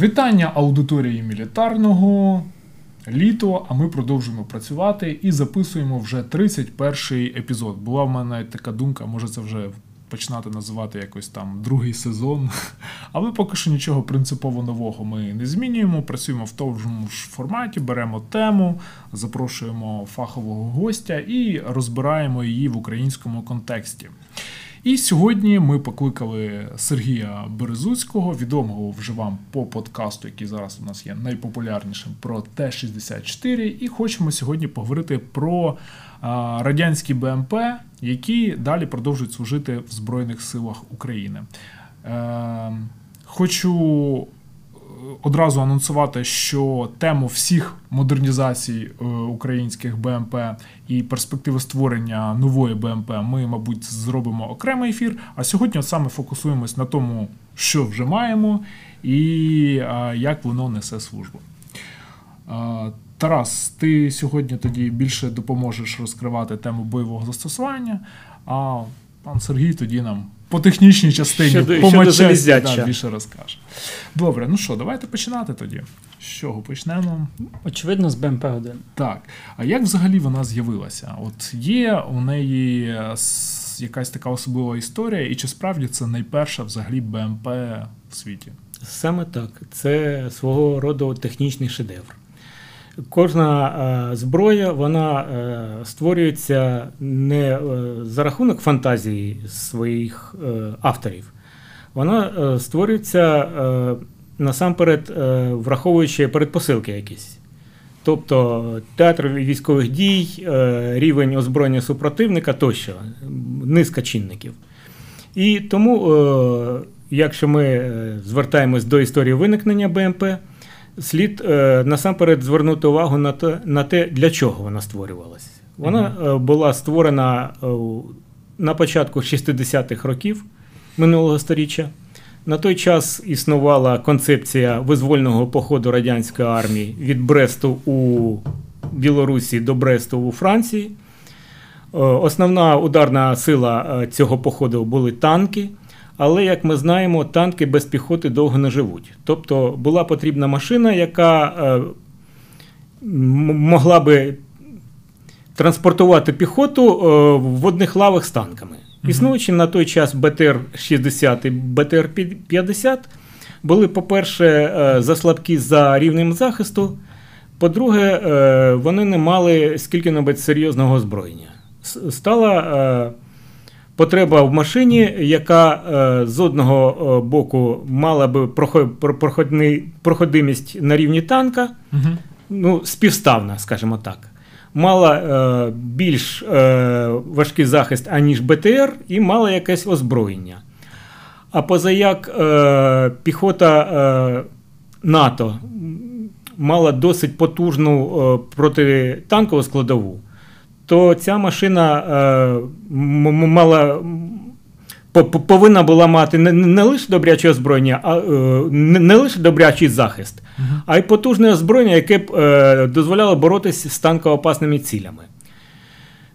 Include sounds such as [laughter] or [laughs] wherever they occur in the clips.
Вітання аудиторії мілітарного літо, а ми продовжуємо працювати і записуємо вже 31-й епізод. Була в мене така думка, може це вже починати називати якось там другий сезон. [laughs] Але поки що нічого принципово нового ми не змінюємо. Працюємо в тому ж форматі, беремо тему, запрошуємо фахового гостя і розбираємо її в українському контексті. І сьогодні ми покликали Сергія Березуцького, відомого вже вам по подкасту, який зараз у нас є найпопулярнішим про Т-64. І хочемо сьогодні поговорити про радянські БМП, які далі продовжують служити в Збройних силах України. Е, Хочу одразу анонсувати, що тему всіх модернізацій е, українських БМП і перспективи створення нової БМП ми, мабуть, зробимо окремий ефір. А сьогодні от саме фокусуємось на тому, що вже маємо, і як воно несе службу. Тарас, ти сьогодні тоді більше допоможеш розкривати тему бойового застосування, а пан Сергій тоді нам по технічній частині щодо, по щодо да, більше розкаже. Добре, ну що, давайте починати тоді. З чого почнемо? Очевидно, з БМП-1. Так. А як взагалі вона з'явилася? От є у неї якась така особлива історія, і чи справді це найперша взагалі БМП в світі? Саме так. Це свого роду технічний шедевр. Кожна е, зброя вона е, створюється не е, за рахунок фантазії своїх авторів, вона створюється насамперед, враховуючи передпосилки якісь. Тобто театр військових дій, рівень озброєння супротивника тощо, низка чинників. І тому, якщо ми звертаємось до історії виникнення БМП слід е, насамперед звернути увагу на те, на те, для чого вона створювалася. Вона е, була створена е, на початку 60-х років минулого століття. На той час існувала концепція визвольного походу радянської армії від Бресту у Білорусі до Бресту у Франції. Основна ударна сила цього походу були танки. Але, як ми знаємо, танки без піхоти довго не живуть. Тобто була потрібна машина, яка е, могла би транспортувати піхоту е, в одних лавах з танками. Існуючи на той час БТР-60 і БТР-50, були, по-перше, е, заслабкі за рівнем захисту. По-друге, вони не мали скільки-небудь серйозного озброєння. Стала потреба в машині, яка е, з одного е, боку мала би проходимість на рівні танка, угу. ну, співставна, скажімо так. Мала е, більш важкий захист, аніж БТР, і мала якесь озброєння. А позаяк піхота НАТО мала досить потужну протитанкову складову то ця машина е, мала. Повинна була мати не, не лише добряче озброєння, а е, не, не лише добрячий захист, uh -huh. а й потужне озброєння, яке б е, дозволяло боротися з танково-опасними цілями.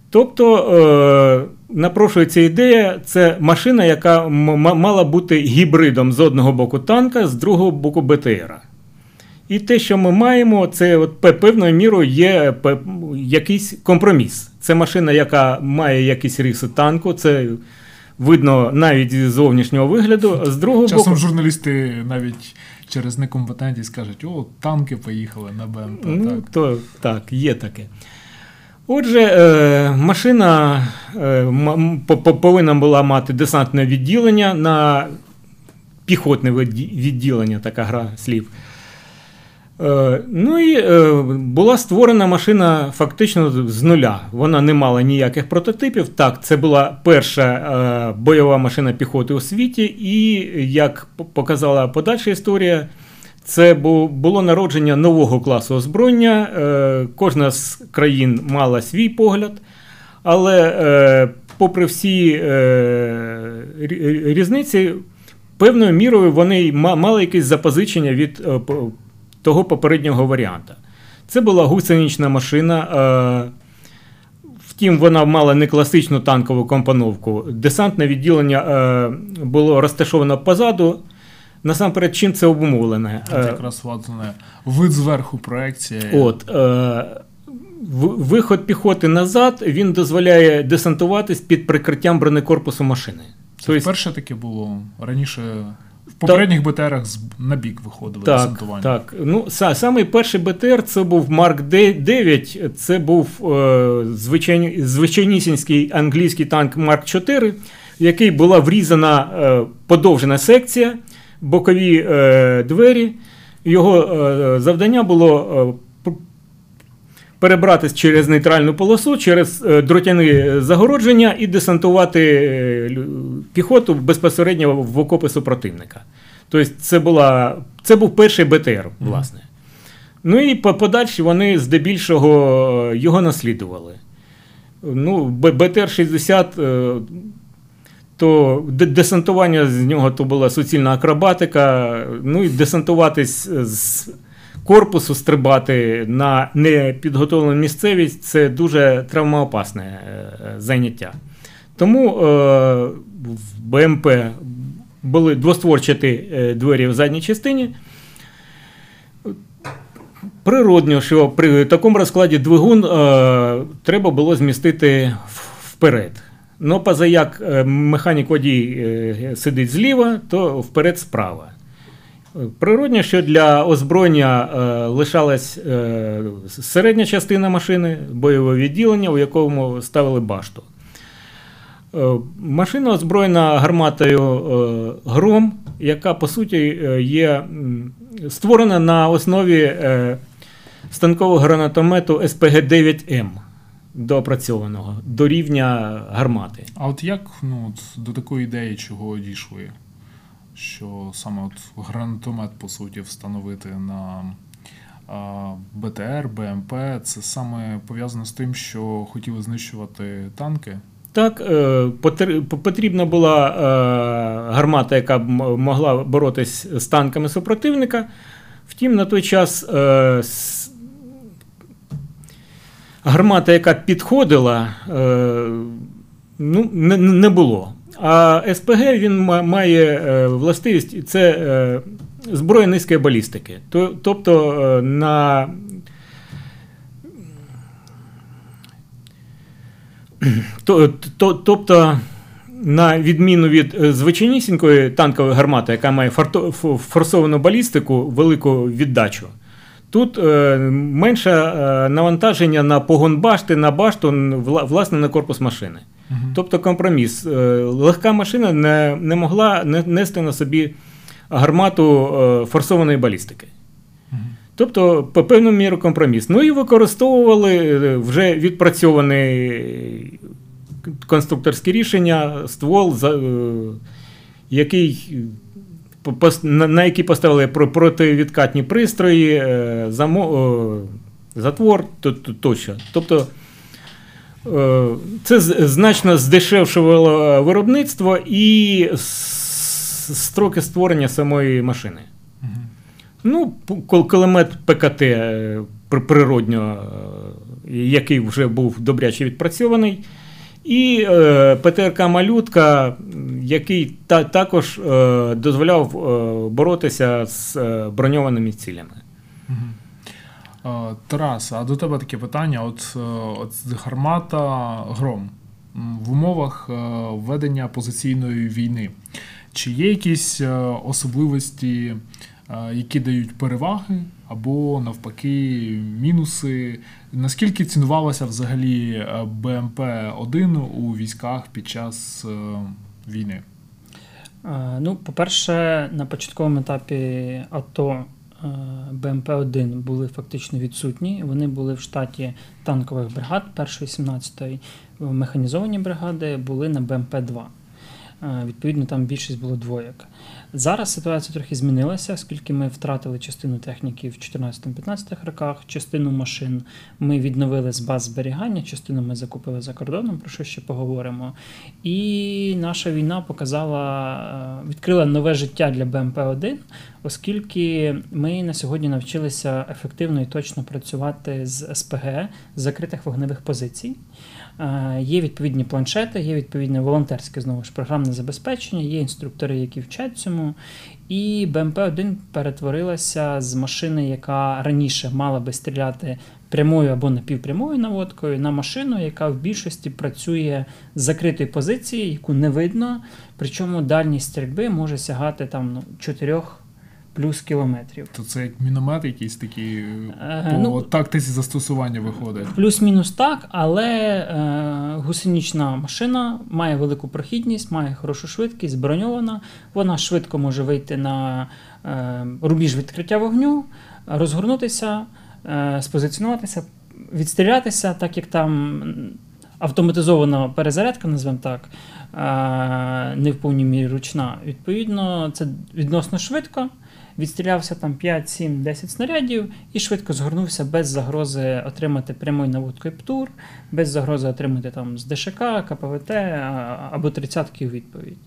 Тобто е, напрошується ідея, це машина, яка мала бути гібридом з одного боку танка, з другого боку БТРа. І те, що ми маємо, це от певною мірою є якийсь компроміс. Це машина, яка має якісь риси танку. Це видно навіть з зовнішнього вигляду. З другого Часом боку... журналісти навіть через некомпетентність скажуть, о, танки поїхали на БМП. Ну, так. То, так, є таке. Отже, е, машина е, повинна була мати десантне відділення на піхотне відділення, така гра слів. Е, ну і е, була створена машина фактично з нуля. Вона не мала ніяких прототипів. Так, це була перша е, бойова машина піхоти у світі, і як показала подальша історія, це було народження нового класу озброєння. Кожна з країн мала свій погляд, але попри всі різниці, певною мірою вони мали якесь запозичення від того попереднього варіанта. Це була гусенична машина. Е, втім, вона мала не класичну танкову компоновку. Десантне відділення е, було розташовано позаду. насамперед, чим це обумовлене? От якраз власне вид зверху проекція. От, е, виход піхоти назад він дозволяє десантуватись під прикриттям бронекорпусу машини. Це Тобто- вперше таке було. Раніше попередніх БТРах на бік виходили Так, десантування. так. Ну, са- самий перший БТР це був Марк 9, це був е, звичайні, звичайнісінський англійський танк Марк 4, в який була врізана е, подовжена секція, бокові е, двері. Його е, завдання було е, перебратись через нейтральну полосу, через е, дротяні загородження і десантувати е, піхоту безпосередньо в окопи супротивника. Тобто це, була, це був перший БТР, власне. Ну і по подальші вони здебільшого е, його наслідували. Ну, БТР-60, е, то десантування з нього то була суцільна акробатика. Ну і десантуватись з корпусу, стрибати на непідготовлену місцевість це дуже травмоопасне е, заняття. Тому е, в БМП були двостворчаті е, двері в задній частині. Природньо, що при такому розкладі двигун е, треба було змістити вперед. Ну, поза як механік водій сидить зліва, то вперед справа. Природньо, що для озброєння е, лишалась е, середня частина машини, бойове відділення, у якому ставили башту. Е, Машина озброєна гарматою е, Гром, яка по суті е, є створена на основі е, станкового гранатомету СПГ-9М доопрацьованого до рівня гармати. А от як ну, до такої ідеї чого дійшли? Що саме от гранатомет, по суті, встановити на БТР, БМП, це саме пов'язано з тим, що хотіли знищувати танки. Так, е, потр- по- потрібна була е, гармата, яка б могла боротись з танками супротивника. Втім, на той час е, гармата, яка підходила, ну, не було. А СПГ він має е, властивість, це е, зброя низької балістики. Тобто е, на То, то, тобто, на відміну від звичайнісінької танкової гармати, яка має форсовану балістику, велику віддачу, тут менше навантаження на погон башти, на башту, власне, на корпус машини. Мгм. Тобто компроміс. Е, Легка машина не, не могла нести на собі гармату е, форсованої балістики. Мгм. Тобто, по певну міру компроміс. Ну і використовували е, вже відпрацьовані конструкторські рішення, ствол, за- який, на, який поставили противідкатні пристрої, замо, затвор то- то- тощо. Тобто, це значно здешевшувало виробництво і строки створення самої машини. Ну, кулемет ПКТ е, природньо, е, який вже був добряче відпрацьований. І е, ПТРК Малютка, який та, також е, дозволяв е, боротися з е, броньованими цілями. Мгм. Е, Тарас, а до тебе таке питання: от, е, от гармата Гром в умовах е, ведення позиційної війни. Чи є якісь особливості, які дають переваги, або навпаки мінуси? Наскільки цінувалася взагалі е, БМП-1 у військах під час війни? Ну, по-перше, на початковому етапі АТО БМП-1 були фактично відсутні. Вони були в штаті танкових бригад 1-ї 17-ї. Механізовані бригади були на БМП-2. Е, Відповідно, там більшість було двоєк. Зараз ситуація трохи змінилася, оскільки ми втратили частину техніки в 14-15 роках, частину машин ми відновили з баз зберігання, частину ми закупили за кордоном, про що ще поговоримо. І наша війна показала, е, відкрила нове життя для БМП-1, оскільки ми на сьогодні навчилися ефективно і точно працювати з СПГ з закритих вогневих позицій. Е, Є відповідні планшети, є відповідне волонтерське знову ж програмне забезпечення, є інструктори, які вчать цьому. І БМП-1 перетворилася з машини, яка раніше мала би стріляти прямою або напівпрямою наводкою, на машину, яка в більшості працює з закритої позиції, яку не видно. Причому дальність стрільби може сягати там ну, 4 плюс кілометрів. То це як міномет якийсь такий Е, по ну, тактиці застосування виходить. Плюс-мінус так, але е, гусенична машина має велику прохідність, має хорошу швидкість, броньована. Вона швидко може вийти на е, рубіж відкриття вогню, розгорнутися, е, спозиціонуватися, відстрілятися, так як там автоматизована перезарядка, назвемо так, е, не в повній мірі ручна. Відповідно, це відносно швидко. Відстрілявся там 5, 7, 10 снарядів і швидко згорнувся без загрози отримати прямою наводкою ПТУР, без загрози отримати там з ДШК, КПВТ або тридцятки у відповідь.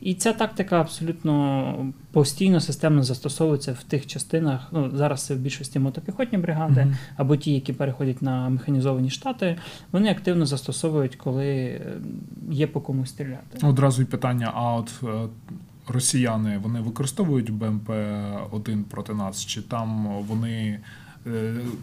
І ця тактика абсолютно постійно системно застосовується в тих частинах. Ну, зараз це в більшості мотопіхотні бригади, Мгм. або ті, які переходять на механізовані штати, вони активно застосовують, коли е, є по кому стріляти. Одразу й питання: а от е, росіяни вони використовують БМП-1 проти нас, чи там вони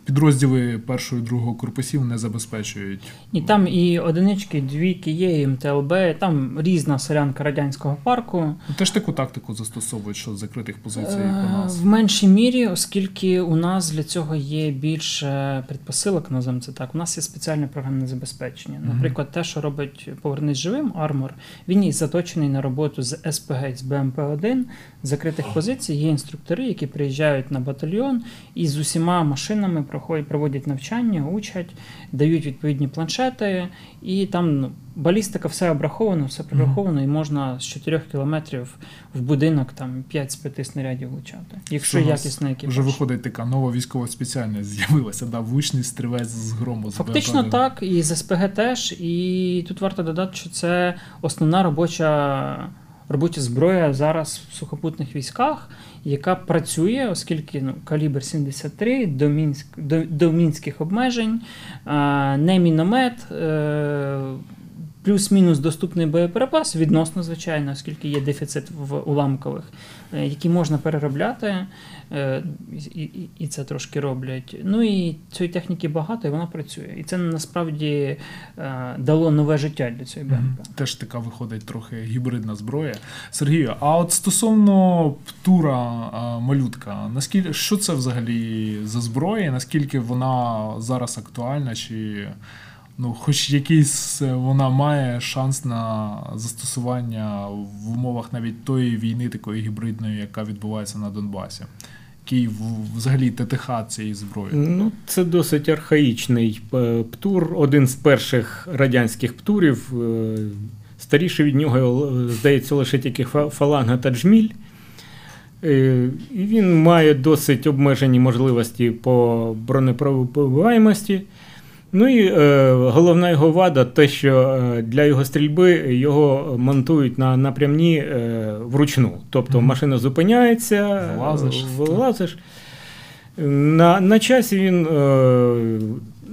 підрозділи першого і другого корпусів не забезпечують? І там і одинички, двійки є, і МТЛБ, там різна солянка радянського парку. Теж таку тактику застосовують, що закритих позицій по Е, нас. В меншій мірі, оскільки у нас для цього є більше предпосилок, називаємо це так. У нас є спеціальне програмне забезпечення. Наприклад, те, що робить Повернись живим Армор, він є заточений на роботу з СПГ з БМП-1 з закритих позицій. Є інструктори, які приїжджають на батальйон і з усіма машинами проходять, проводять навчання, учать, дають відповідні планшети, і там ну, балістика все обраховано, все прораховано, і можна з 4 кілометрів в будинок там 5 з 5 снарядів влучати. Якщо Що у нас якісний екіпаж. Вже виходить така нова військова спеціальність з'явилася, да, влучний стрілець з грому. з Фактично БМП-1. так, і з СПГ теж. І тут варто додати, що це основна робоча робоча зброя зараз в сухопутних військах, яка працює, оскільки ну, калібр 73 до, Мінськ, до, до мінських обмежень, а, не міномет. Е, Плюс-мінус доступний боєприпас, відносно, звичайно, оскільки є дефіцит в уламкових, е, які можна переробляти, е, і, і, і це трошки роблять. Ну і цієї техніки багато, і вона працює. І це насправді е, дало нове життя для цієї. БМП. Теж така виходить трохи гібридна зброя. Сергію, а от стосовно птура малютка, наскільки що це взагалі за зброя? Наскільки вона зараз актуальна? Чи ну, хоч якийсь е, вона має шанс на застосування в умовах навіть тої війни, такої гібридної, яка відбувається на Донбасі? Який в- взагалі ТТХ цієї зброї? Ну, це досить архаїчний е, птур, один з перших радянських птурів. Е, Старіший від нього, здається, лише тільки фаланга та джміль. І він має досить обмежені можливості по бронепробиваємості. Ну і е, головна його вада те, що е, для його стрільби його монтують на напрямні е, вручну. Тобто Мгм. машина зупиняється, Вилазиш. вилазиш. На, на часі він е,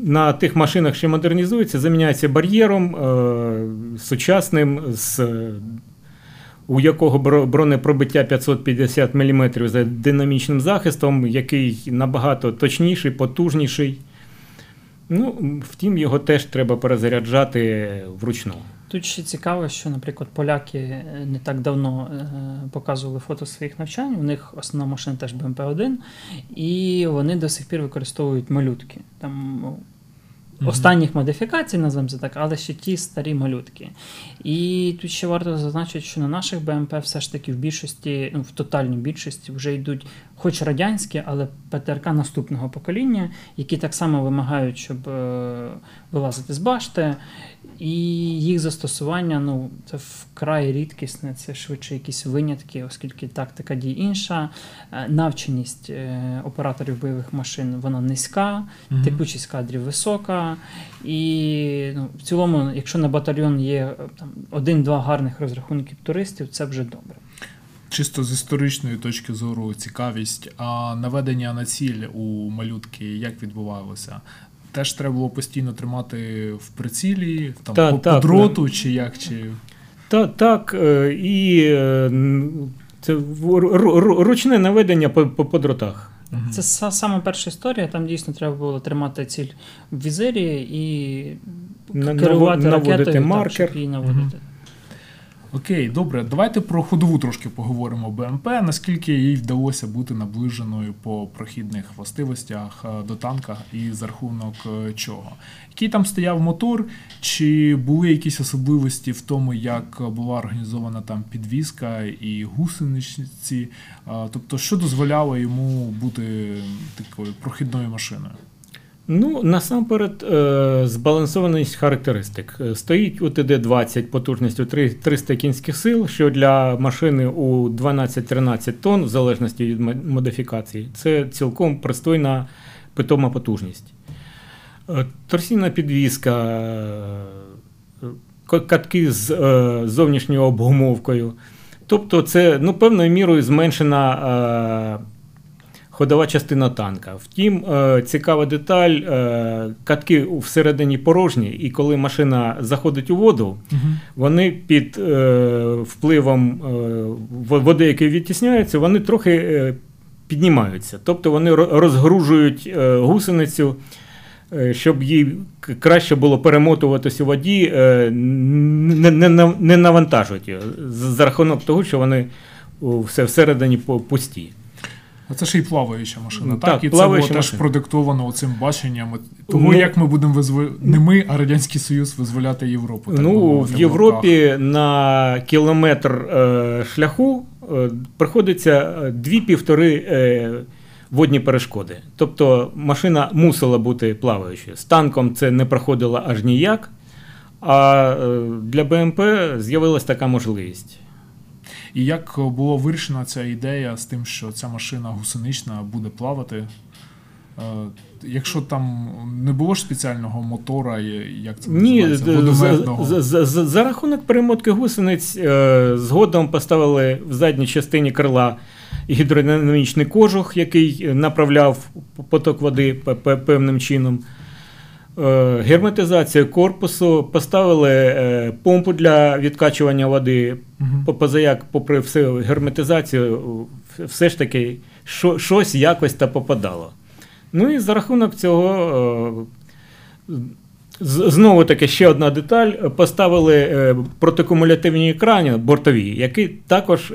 на тих машинах, що модернізуються, заміняється бар'єром е, сучасним, з, у якого бро- бронепробиття 550 мм за динамічним захистом, який набагато точніший, потужніший. Ну, втім, його теж треба перезаряджати вручну. Тут ще цікаво, що, наприклад, поляки е, не так давно е, показували фото своїх навчань. У них основна машина теж БМП-1, і вони до сих пір використовують малютки. Там. Останніх модифікацій, називаємо це так, але ще ті старі малютки. І тут ще варто зазначити, що на наших БМП все ж таки в більшості, ну в тотальній більшості вже йдуть, хоч радянські, але ПТРК наступного покоління, які так само вимагають, щоб е, вилазити з башти. І їх застосування, ну, це вкрай рідкісне, це швидше якісь винятки, оскільки тактика дій інша. Е, Навченість е, операторів бойових машин вона низька, Мгм. текучість кадрів висока. І ну, в цілому, якщо на батальйон є е, там, один-два гарних розрахунків туристів, це вже добре. Чисто з історичної точки зору цікавість, а наведення на ціль у малютки як відбувалося? Теж треба було постійно тримати в прицілі, там Та, по, та, по дроту чи як? Чи... Та, так, е, і е, це ручне наведення по, по, по дротах. Це саме перша історія, там дійсно треба було тримати ціль в візирі і керувати наводити ракетою, маркер. Так, щоб її наводити. Окей, добре, давайте про ходову трошки поговоримо БМП. Наскільки їй вдалося бути наближеною по прохідних властивостях е, до танка і за рахунок е, чого? Який там стояв мотор, чи були якісь особливості в тому, як була організована там підвізка і гусениці? Е, Тобто, що дозволяло йому бути такою прохідною машиною? Ну, насамперед, е, збалансованість характеристик. Е, Стоїть УТД-20 потужністю три- 300 кінських сил, що для машини у 12-13 тонн, в залежності від мо- модифікації, це цілком пристойна питома потужність. Е, Торсійна підвізка, катки з зовнішньою обгумовкою. Тобто, це ну, певною мірою зменшена. Ходова частина танка. Втім, е, цікава деталь: е, катки всередині порожні, і коли машина заходить у воду, вони під е, впливом води, які відтісняються, вони трохи піднімаються. Тобто вони розгружують гусеницю. Щоб їй краще було перемотуватись у воді, не, не, навантажують її за рахунок того, що вони все всередині пусті. А це ж і плаваюча машина, Так, так? І це було теж продиктовано оцим баченням того, Ну, як ми будемо визволяти, не ми, а Радянський Союз визволяти Європу. так Ну, мовити, в в Європі на кілометр е, шляху е, приходиться е, дві-півтори е, водні перешкоди. Тобто машина мусила бути плаваючою. З танком це не проходило аж ніяк. А е, для БМП з'явилася така можливість. І як була вирішена ця ідея з тим, що ця машина гусенична буде плавати? Е, Якщо там не було ж спеціального мотора, як це Ні, називається, з- водометного. з- з- з- за рахунок перемотки гусениць е, згодом поставили в задній частині крила гідродинамічний кожух, який направляв поток води певним чином. Е, Герметизація корпусу, поставили е, помпу для відкачування води. По- Позаяк, попри всю герметизацію, все ж таки що- щось якось та попадало. Ну і за рахунок цього, е, знову таки ще одна деталь: поставили протикумулятивні екрани бортові, які також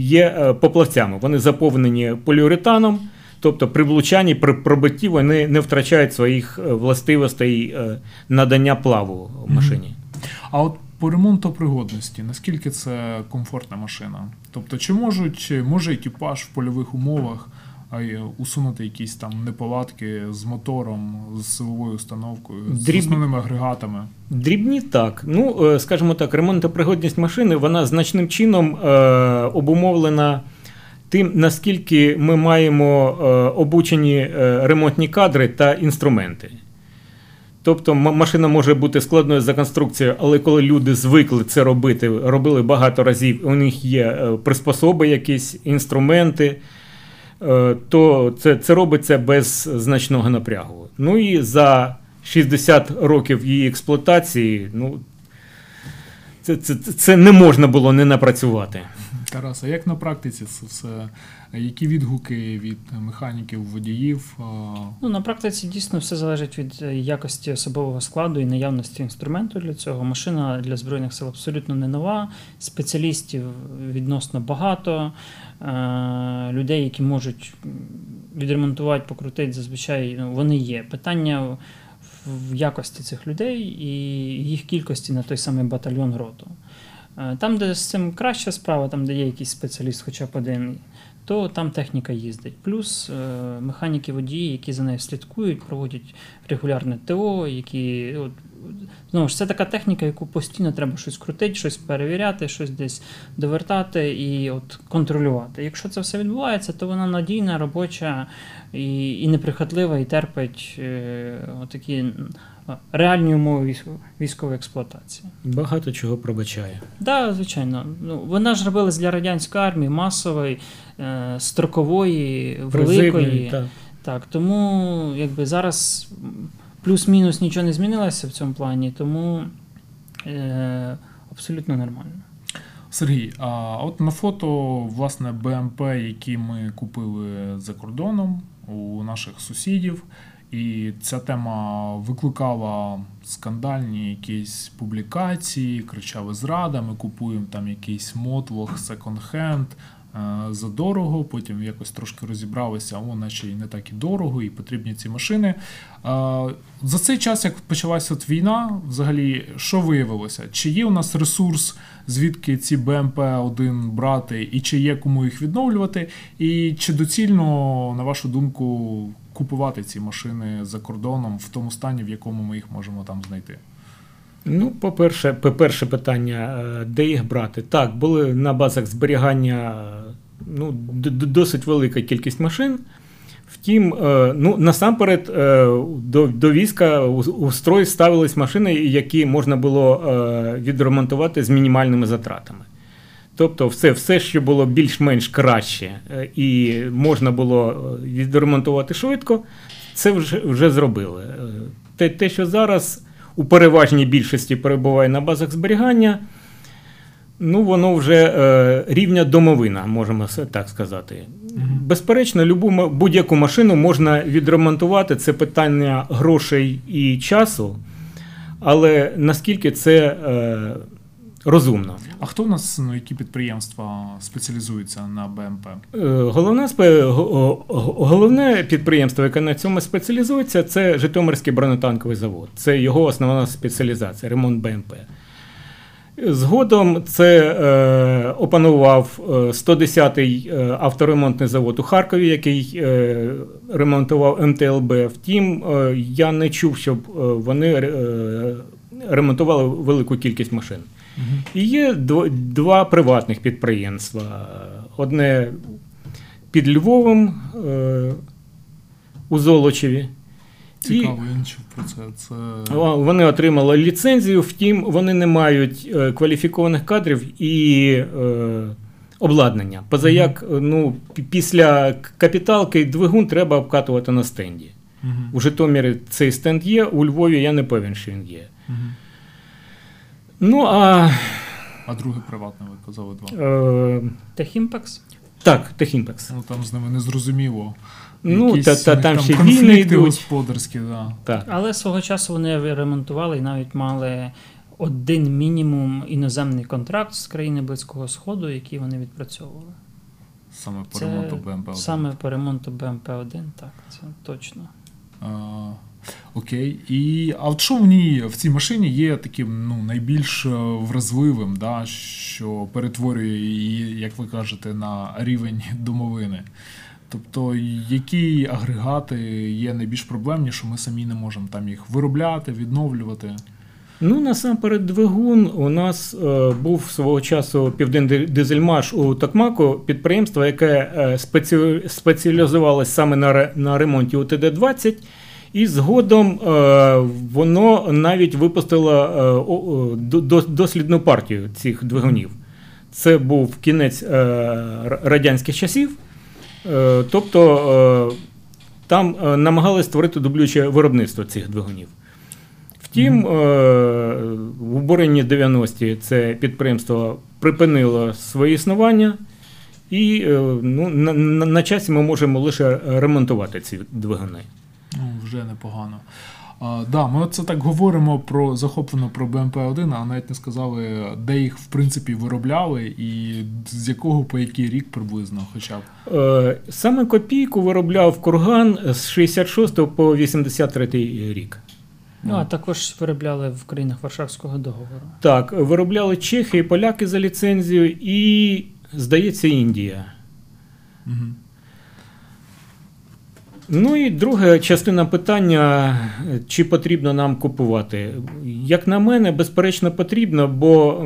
є поплавцями. Вони заповнені поліуретаном, тобто при влучанні, при пробитті вони не втрачають своїх е, властивостей е, надання плаву в машині. А от по ремонтопригодності, наскільки це комфортна машина? Тобто, чи можуть, може екіпаж в польових умовах усунути якісь там неполадки з мотором, з силовою установкою, з основними агрегатами? Дрібні так. Ну, е, скажімо так, ремонтопригодність машини вона значним чином обумовлена тим, наскільки ми маємо е, обучені е, ремонтні кадри та інструменти. Тобто машина може бути складною за конструкцією, але коли люди звикли це робити, робили багато разів, у них є е, приспособи, якісь інструменти, то це, це робиться без значного напрягу. Ну і за 60 років її експлуатації, ну, це, це, це не можна було не напрацювати. Тарас, а як на практиці це все? Які відгуки від механіків, водіїв? Ну, на практиці дійсно все залежить від е, якості особового складу і наявності інструменту для цього. Машина для Збройних сил абсолютно не нова, спеціалістів відносно багато, е, людей, які можуть відремонтувати, покрутити, зазвичай ну, вони є. Питання в- якості цих людей і їх кількості на той самий батальйон гроту. Е, Там, де з цим краща справа, там, де є якийсь спеціаліст, хоча б один, то там техніка їздить. Плюс е, механіки водії, які за нею слідкують, проводять регулярне ТО, які. От, знову ж це така техніка, яку постійно треба щось крутити, щось перевіряти, щось десь довертати і от контролювати. Якщо це все відбувається, то вона надійна, робоча і, і неприхотлива, і терпить е, такі реальні умови військової експлуатації. Багато чого пробачає. Так, да, звичайно. Ну, вона ж робилась для радянської армії, масової, строкової, великої. Так. Так, тому якби зараз плюс-мінус нічого не змінилося в цьому плані, тому е, абсолютно нормально. Сергій, а от на фото, власне, БМП, які ми купили за кордоном у наших сусідів, і ця тема викликала скандальні якісь публікації, кричали зрада, ми купуємо там якийсь мотлох, секонд-хенд е, за дорого, потім якось трошки розібралися, о, наче і не так і дорого, і потрібні ці машини. Е, За цей час, як почалася от війна, взагалі, що виявилося? Чи є у нас ресурс, звідки ці БМП-1 брати, і чи є кому їх відновлювати? І чи доцільно, на вашу думку, купувати ці машини за кордоном в тому стані, в якому ми їх можемо там знайти? Ну, по-перше, перше питання, е, де їх брати? Так, були на базах зберігання ну, досить велика кількість машин. Втім, е, ну, насамперед е, до, до війська у, строй ставились машини, які можна було відремонтувати з мінімальними затратами. Тобто, все, все що було більш-менш краще і можна було відремонтувати швидко, це вже, вже зробили. Те, те, що зараз у переважній більшості перебуває на базах зберігання, ну воно вже е, рівня домовина, можемо так сказати. Безперечно, любу будь-яку машину можна відремонтувати. Це питання грошей і часу, але наскільки це е, розумно. А хто у нас, ну, які підприємства спеціалізуються на БМП? Е, Головне, головне підприємство, яке на цьому спеціалізується, це Житомирський бронетанковий завод. Це його основна спеціалізація, ремонт БМП. Згодом це е, опанував е, 110-й е, авторемонтний завод у Харкові, який е, ремонтував МТЛБ. Втім, е, я не чув, щоб е, вони е, ремонтували велику кількість машин. І є два приватних підприємства. Одне під Львовом е, у Золочеві. Цікаво, я не чув про це. Це Вони отримали ліцензію, втім, вони не мають е, кваліфікованих кадрів і е, обладнання. Позаяк, е, ну, після капіталки двигун треба обкатувати на стенді. Мгм. У Житомирі цей стенд є, у Львові я не певен, що він є. Мгм. Ну а А друге приватне, ви казали два. е, Техімпекс? так, Техімпекс. Ну там з ними не зрозуміло. Ну, Якісь та, та, них там ще війни йдуть. господарські, да. Так. Але свого часу вони ремонтували і навіть мали один мінімум іноземний контракт з країни Близького Сходу, який вони відпрацьовували. Саме по Це ремонту БМП 1. Саме по ремонту БМП-1, так, це точно. А, окей. І, а от що в ній в цій машині є таким ну, найбільш е, вразливим, да, що перетворює її, як ви кажете, на рівень домовини? Тобто, які агрегати є найбільш проблемні, що ми самі не можемо там їх виробляти, відновлювати? Ну, насамперед, двигун у нас е, був свого часу Південний дизельмаш у Токмаку, підприємство, яке е, спеці... спеціалізувалось саме на, на ремонті УТД-20. І згодом е, воно навіть випустило е, дослідну партію цих двигунів. Це був кінець е, радянських часів. Тобто там намагалися створити дублююче виробництво цих двигунів. Втім, в обуренні 90-ті це підприємство припинило своє існування, і ну, на, на, на часі ми можемо лише ремонтувати ці двигуни. Вже непогано. А, да, ми оце так говоримо про захоплено про БМП-1, а навіть не сказали, де їх в принципі виробляли і з якого по який рік приблизно, хоча б. Е, Саме копійку виробляв курган з 66 по 83 рік. Ну, а також виробляли в країнах Варшавського договору. Так, виробляли чехи і поляки за ліцензію, і, здається, Індія. Угу. Ну і друга частина питання, чи потрібно нам купувати. Як на мене, безперечно, потрібно, бо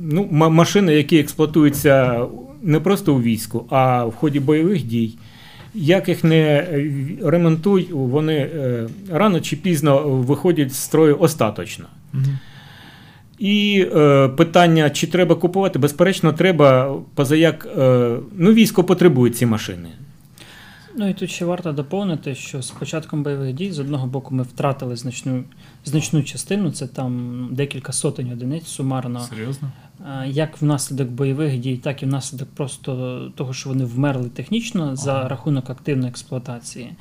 ну, машини, які експлуатуються не просто у війську, а в ході бойових дій, як їх не е, ремонтуй, вони е, рано чи пізно виходять з строю остаточно. Угу. І е, питання, чи треба купувати, безперечно, треба, позаяк, е, ну, військо потребує ці машини. Ну і тут ще варто доповнити, що з початком бойових дій з одного боку ми втратили значну значну частину, це там декілька сотень одиниць сумарно. Серйозно? Як внаслідок бойових дій, так і внаслідок просто того, що вони вмерли технічно за рахунок активної експлуатації.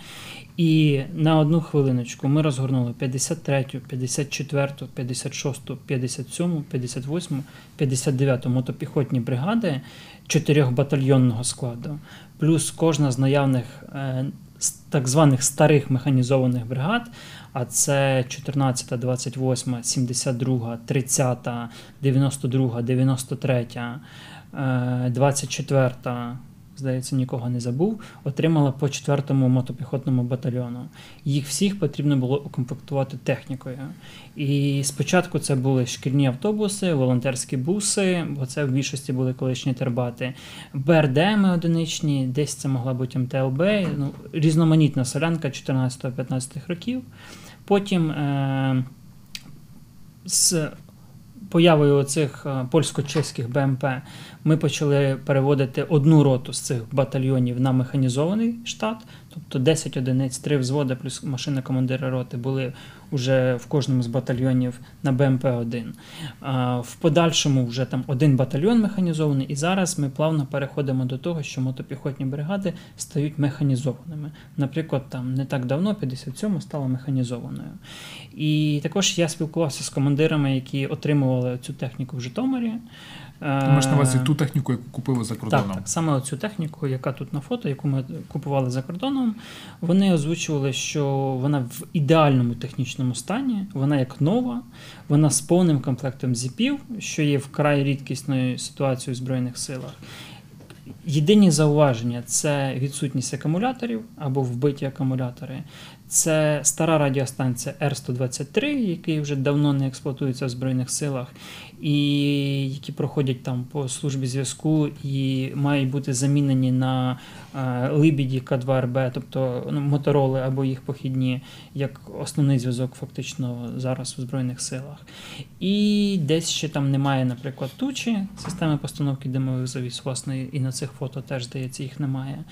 І на одну хвилиночку ми розгорнули 53, 54, 56, 57, 58, 59 мотопіхотні бригади чотирьохбатальйонного складу, плюс кожна з наявних е, так званих старих механізованих бригад, а це 14, 28, 72, 30, 92, 93, е, 24, здається, нікого не забув, отримала по 4-му мотопіхотному батальйону. Їх всіх потрібно було укомплектувати технікою. І спочатку це були шкільні автобуси, волонтерські буси, бо це в більшості були колишні тербати, БРДМи одиничні, десь це могла бути МТЛБ, ну, різноманітна солянка 14-15 років. Потім е- з появою оцих е, польсько-чеських БМП ми почали переводити одну роту з цих батальйонів на механізований штат, тобто 10 одиниць, 3 взводи плюс машина командира роти були вже в кожному з батальйонів на БМП-1. В подальшому вже там один батальйон механізований, і зараз ми плавно переходимо до того, що мотопіхотні бригади стають механізованими. Наприклад, там не так давно 57 стала механізованою. І також я спілкувався з командирами, які отримували цю техніку в Житомирі. Ти маєш на увазі ту техніку, яку купили за кордоном? так, так, саме оцю техніку, яка тут на фото, яку ми купували за кордоном, вони озвучували, що вона в ідеальному технічному стані, вона як нова, вона з повним комплектом зіпів, що є вкрай рідкісною ситуацією в Збройних силах. Єдині зауваження це відсутність акумуляторів або вбиті акумулятори. Це стара радіостанція Р-123, який вже давно не експлуатується в Збройних силах, і які проходять там по службі зв'язку і мають бути замінені на е, Либіді К2РБ, тобто ну, мотороли або їх похідні, як основний зв'язок фактично зараз у Збройних силах. І десь ще там немає, наприклад, тучі, системи постановки димових завіс, власне, і на цих фото теж, здається, їх немає.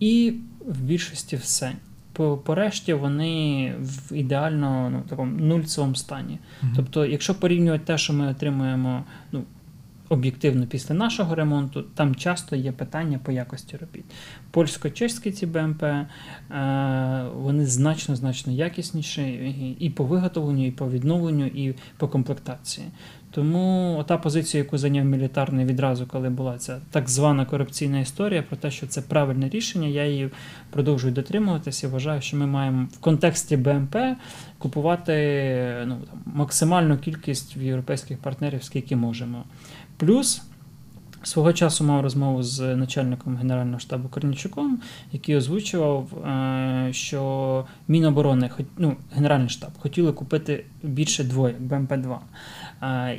І в більшості все. По, по вони в ідеально ну, такому нульцевому стані. Мгм. Тобто, якщо порівнювати те, що ми отримуємо ну, об'єктивно після нашого ремонту, там часто є питання по якості робіт. Польсько-чеські ці БМП, е, вони значно значно якісніші і по виготовленню, і по відновленню, і по комплектації. Тому та позиція, яку зайняв мілітарний відразу, коли була ця так звана корупційна історія, про те, що це правильне рішення, я її продовжую дотримуватися вважаю, що ми маємо в контексті БМП купувати ну, там, максимальну кількість в європейських партнерів, скільки можемо. Плюс свого часу мав розмову з начальником Генерального штабу Корнічуком, який озвучував, е, що Міноборони, ну, Генеральний штаб, хотіли купити більше двоєк БМП-2.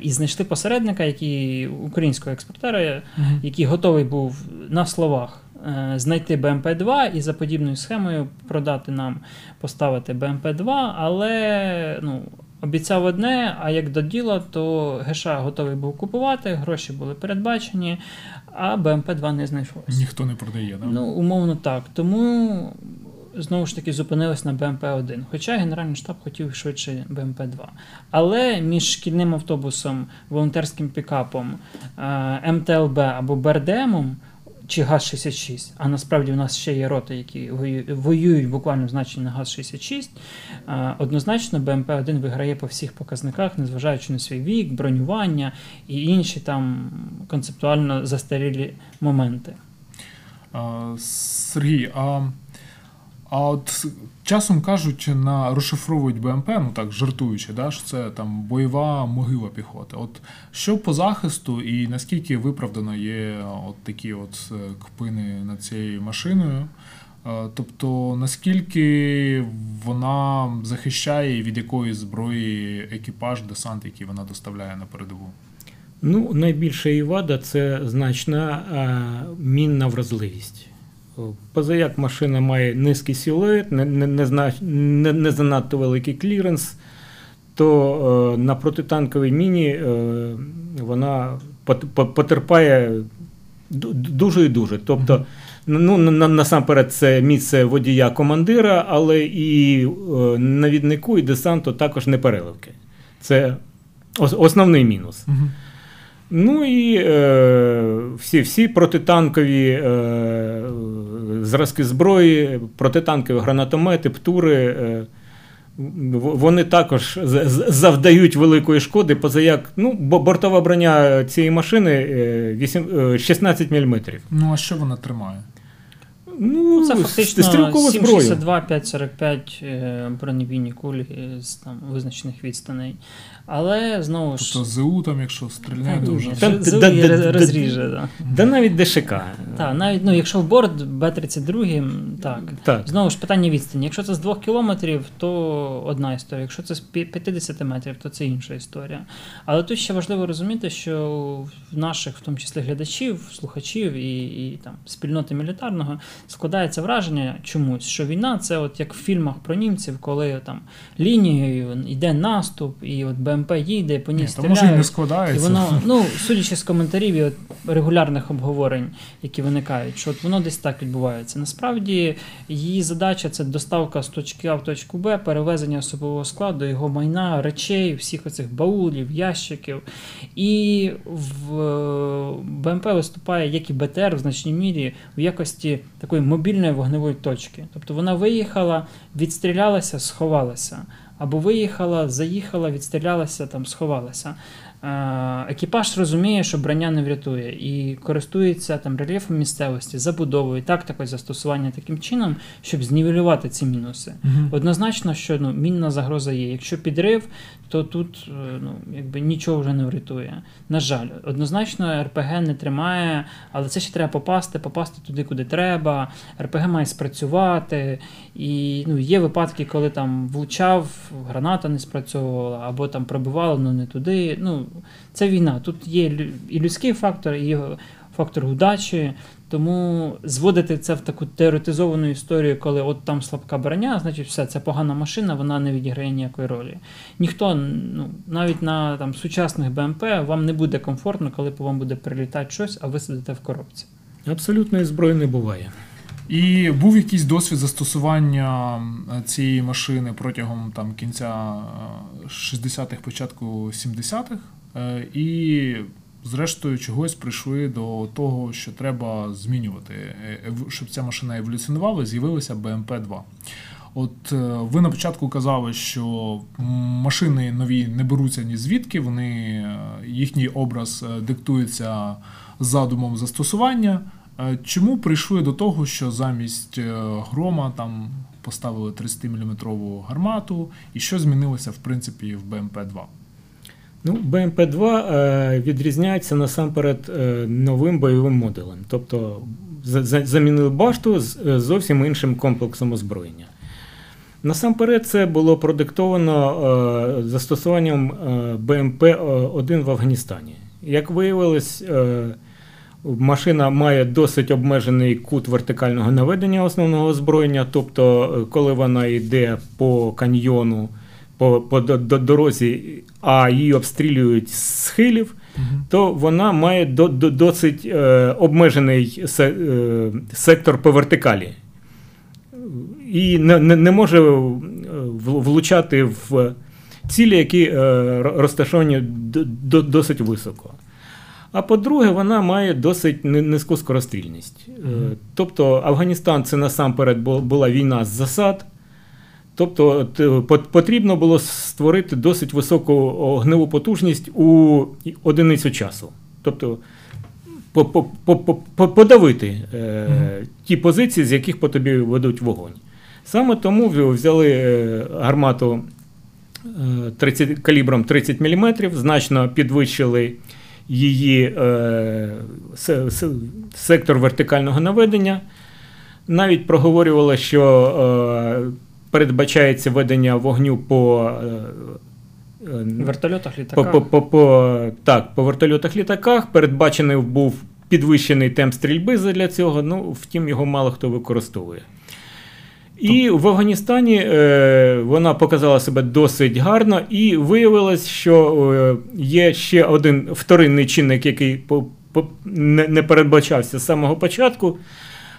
І знайшли посередника, який українського експортера, який готовий був на словах е, знайти БМП-2 і за подібною схемою продати нам, поставити БМП-2, але ну, обіцяв одне, а як до діла, то ГШ готовий був купувати, гроші були передбачені, а БМП-2 не знайшлося. Ніхто не продає, да? Ну, умовно так. Тому знову ж таки зупинились на БМП-1. Хоча Генеральний штаб хотів швидше БМП-2. Але між шкільним автобусом, волонтерським пікапом, е, МТЛБ або БРДМом чи ГАЗ-66, а насправді в нас ще є роти, які воюють буквально значенні на ГАЗ-66, е, однозначно БМП-1 виграє по всіх показниках, незважаючи на свій вік, бронювання і інші там концептуально застарілі моменти. Сергій, а, а от часом кажуть, на розшифровують БМП, ну так жартуючи, да, що це там бойова могила піхоти. От що по захисту і наскільки виправдано є от такі от е, кпини над цією машиною? Е, Тобто, наскільки вона захищає від якої зброї екіпаж, десант, який вона доставляє на передову? Ну, найбільша її вада це значна а, мінна вразливість. Позаяк машина має низький силует, не, не, не, не, занадто великий кліренс, то е, на протитанковій міні е, вона потерпає дуже і дуже. Тобто Ну, на- насамперед, це місце водія командира, але і е, навіднику, і десанту також не переливки. Це основний мінус. Ну і е, всі, всі протитанкові е, зразки зброї, протитанкові гранатомети, птури. Е, вони також завдають великої шкоди, позаяк ну, бортова броня цієї машини е, е, 16 мм. Ну, а що вона тримає? Ну, Це фактично стрілкова зброя. 7,62, 5,45 е, бронебійні кулі з там визначених відстаней. Але знову ж. Тобто ЗУ, там, якщо стріляє, Та то вже. Там- ЗУ да- да- розріже. Да. Да навіть ДШК. Так, навіть ну, якщо в борт Б-32, так. Так. Знову ж питання відстані. Якщо це з 2 кілометрів, то одна історія. Якщо це з 50 метрів, то це інша історія. Але тут ще важливо розуміти, що в наших, в тому числі глядачів, слухачів і, і там спільноти мілітарного складається враження чомусь, що війна це от як в фільмах про німців, коли там лінією йде наступ, і от БМП їде, по ній Ні, та може і не стріляють. І воно, [laughs] ну, судячи з коментарів і от регулярних обговорень, які виникають, що от воно десь так відбувається. Насправді її задача це доставка з точки А в точку Б, перевезення особового складу, його майна, речей, всіх оцих баулів, ящиків. І в е, БМП виступає, як і БТР в значній мірі, в якості такої мобільної вогневої точки. Тобто вона виїхала, відстрілялася, сховалася. Або виїхала, заїхала, відстрілялася, там сховалася. Е, Екіпаж розуміє, що броня не врятує, і користується там рельєфом місцевості, забудовою, тактикою застосування таким чином, щоб знівелювати ці мінуси. Мгм. Однозначно, що ну, мінна загроза є. Якщо підрив, то тут е, ну, якби нічого вже не врятує. На жаль, однозначно РПГ не тримає, але це ще треба попасти, попасти туди, куди треба. РПГ має спрацювати. І ну, є випадки, коли там влучав, граната не спрацьовувала, або там пробивало, але не туди. Ну, це війна. Тут є і людський фактор, і фактор удачі. Тому зводити це в таку теоретизовану історію, коли от там слабка броня, значить все, це погана машина, вона не відіграє ніякої ролі. Ніхто, ну, навіть на там, сучасних БМП вам не буде комфортно, коли по вам буде прилітати щось, а ви сидите в коробці. Абсолютної зброї не буває. І був якийсь досвід застосування е, цієї машини протягом там, кінця е, 60-х, початку 70-х. е, І, зрештою, чогось прийшли до того, що треба змінювати, е, щоб ця машина еволюціонувала, з'явилася БМП-2. От е, ви на початку казали, що машини нові не беруться ні звідки, вони, е, їхній образ е, диктується задумом застосування. Е, Чому прийшли до того, що замість е, грома там поставили 30-мм гармату, і що змінилося в принципі в БМП-2? Ну, БМП-2 е, відрізняється насамперед новим бойовим модулем. Тобто за- за- замінили башту з зовсім іншим комплексом озброєння. Насамперед, це було продиктовано застосуванням е, БМП-1 в Афганістані. Як виявилось, машина має досить обмежений кут вертикального наведення основного озброєння, тобто, е, коли вона йде по каньйону, по, по до- до- дорозі, а її обстрілюють з схилів, то вона має до, до, досить е, обмежений се, е, сектор по вертикалі. І не, не, не може е, влучати в цілі, які е, розташовані до, до, досить високо. А по-друге, вона має досить низьку скорострільність. Е, Мгм. Тобто Афганістан це насамперед була війна з засад. Тобто потрібно було створити досить високу огневу потужність у одиницю часу. Тобто по- по- по- по- по- подавити е, Мгм. ті позиції, з яких по тобі ведуть вогонь. Саме тому взяли е, гармату е, 30, калібром 30 мм, значно підвищили її е, се- се- сектор вертикального наведення. Навіть проговорювали, що е, передбачається ведення вогню по. е, е, вертольотах, літаках. по, по, по, так, по вертольотах літаках передбачений був підвищений темп стрільби для цього, ну, втім, його мало хто використовує. І в Афганістані е, вона показала себе досить гарно, і виявилось, що е, є ще один вторинний чинник, який по, по, не, не передбачався з самого початку.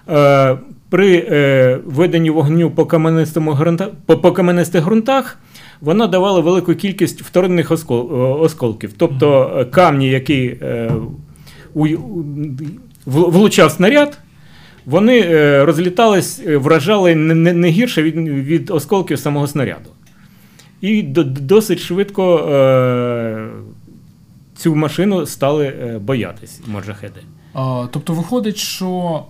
Е, При е, веденні вогню по, каменистому ґрунта, по, по каменистих ґрунтах вона давала велику кількість вторинних оскол, е, осколків. Тобто е, камні, які е, у- влучав снаряд, вони е, розлітались, е, вражали не, гірше від, від осколків самого снаряду. І досить швидко е, цю машину стали боятись моджахеди. Тобто виходить, що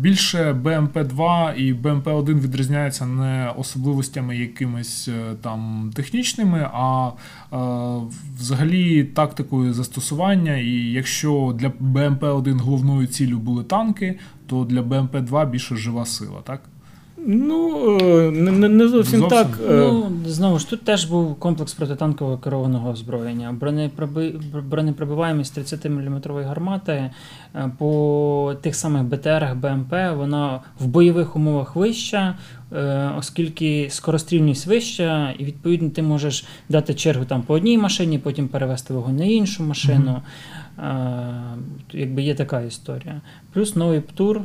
більше БМП-2 і БМП-1 відрізняються не особливостями якимись е, там технічними, а, а взагалі тактикою застосування. І якщо для БМП-1 головною ціллю були танки, то для БМП-2 більше жива сила, так? Ну, е, не, не- не зовсім, Зовсім? так. е, Ну, знову ж тут теж був комплекс протитанкового керованого озброєння. Бронепроби... Бронепробиваємість 30-мм гармати е, по тих самих БТРах БМП, вона в бойових умовах вища, оскільки скорострільність вища, і відповідно ти можеш дати чергу там по одній машині, потім перевести вогонь на іншу машину. Е, Якби є така історія. Плюс новий ПТУР.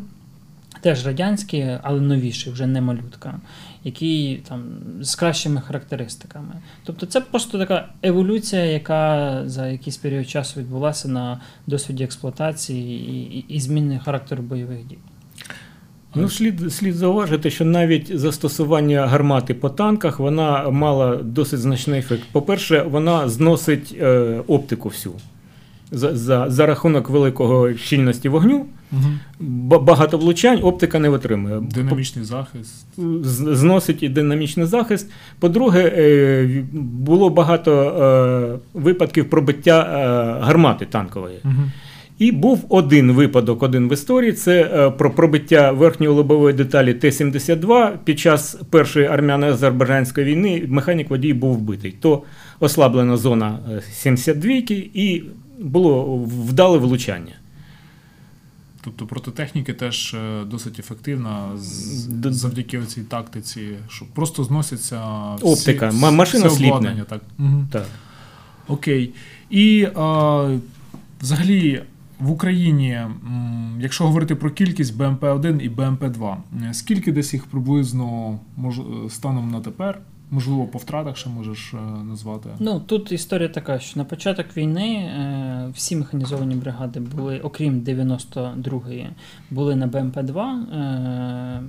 Теж радянський, але новіший, вже не малютка, який там з кращими характеристиками. Тобто це просто така еволюція, яка за якийсь період часу відбулася на досвіді експлуатації і, і, і зміни характеру бойових дій. Ну, слід, слід зауважити, що навіть застосування гармати по танках вона мала досить значний ефект. По-перше, вона зносить е, оптику всю. За, за, за рахунок великого щільності вогню, Угу. багато влучань оптика не витримує. Динамічний захист. Зносить і динамічний захист. По-друге, е, було багато е, випадків пробиття е, гармати танкової. Угу. І був один випадок, один в історії. Це про пробиття верхньої лобової деталі Т-72 під час першої армяно-азербайджанської війни. Механік водій був вбитий. То ослаблена зона е, 72 і було вдале влучання. Тобто проти техніки теж е, досить ефективна завдяки цій тактиці, що просто зносяться всі- Оптика. машина все обладнання, Так. Угу. Так. Окей. І а, взагалі в Україні, якщо говорити про кількість БМП-1 і БМП-2, е, скільки десь їх приблизно мож, е, станом на тепер? Можливо, по втратах ще можеш е, назвати. Ну тут історія така, що на початок війни е, всі механізовані бригади були, окрім 92-ї, були на БМП-2. Е,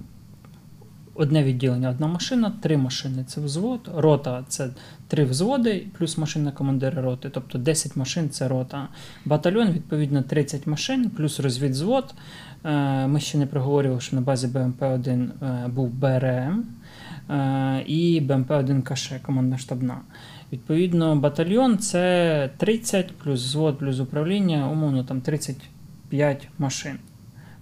одне відділення, одна машина, три машини це взвод, рота це три взводи, плюс машина командира роти, тобто 10 машин це рота. Батальйон, відповідно, 30 машин, плюс розвідзвод. Ми ще не проговорювали, що на базі БМП-1 е, був БРМ і БМП-1 Каше, командна штабна. Відповідно, батальйон це 30 плюс взвод, плюс управління, умовно там 35 машин.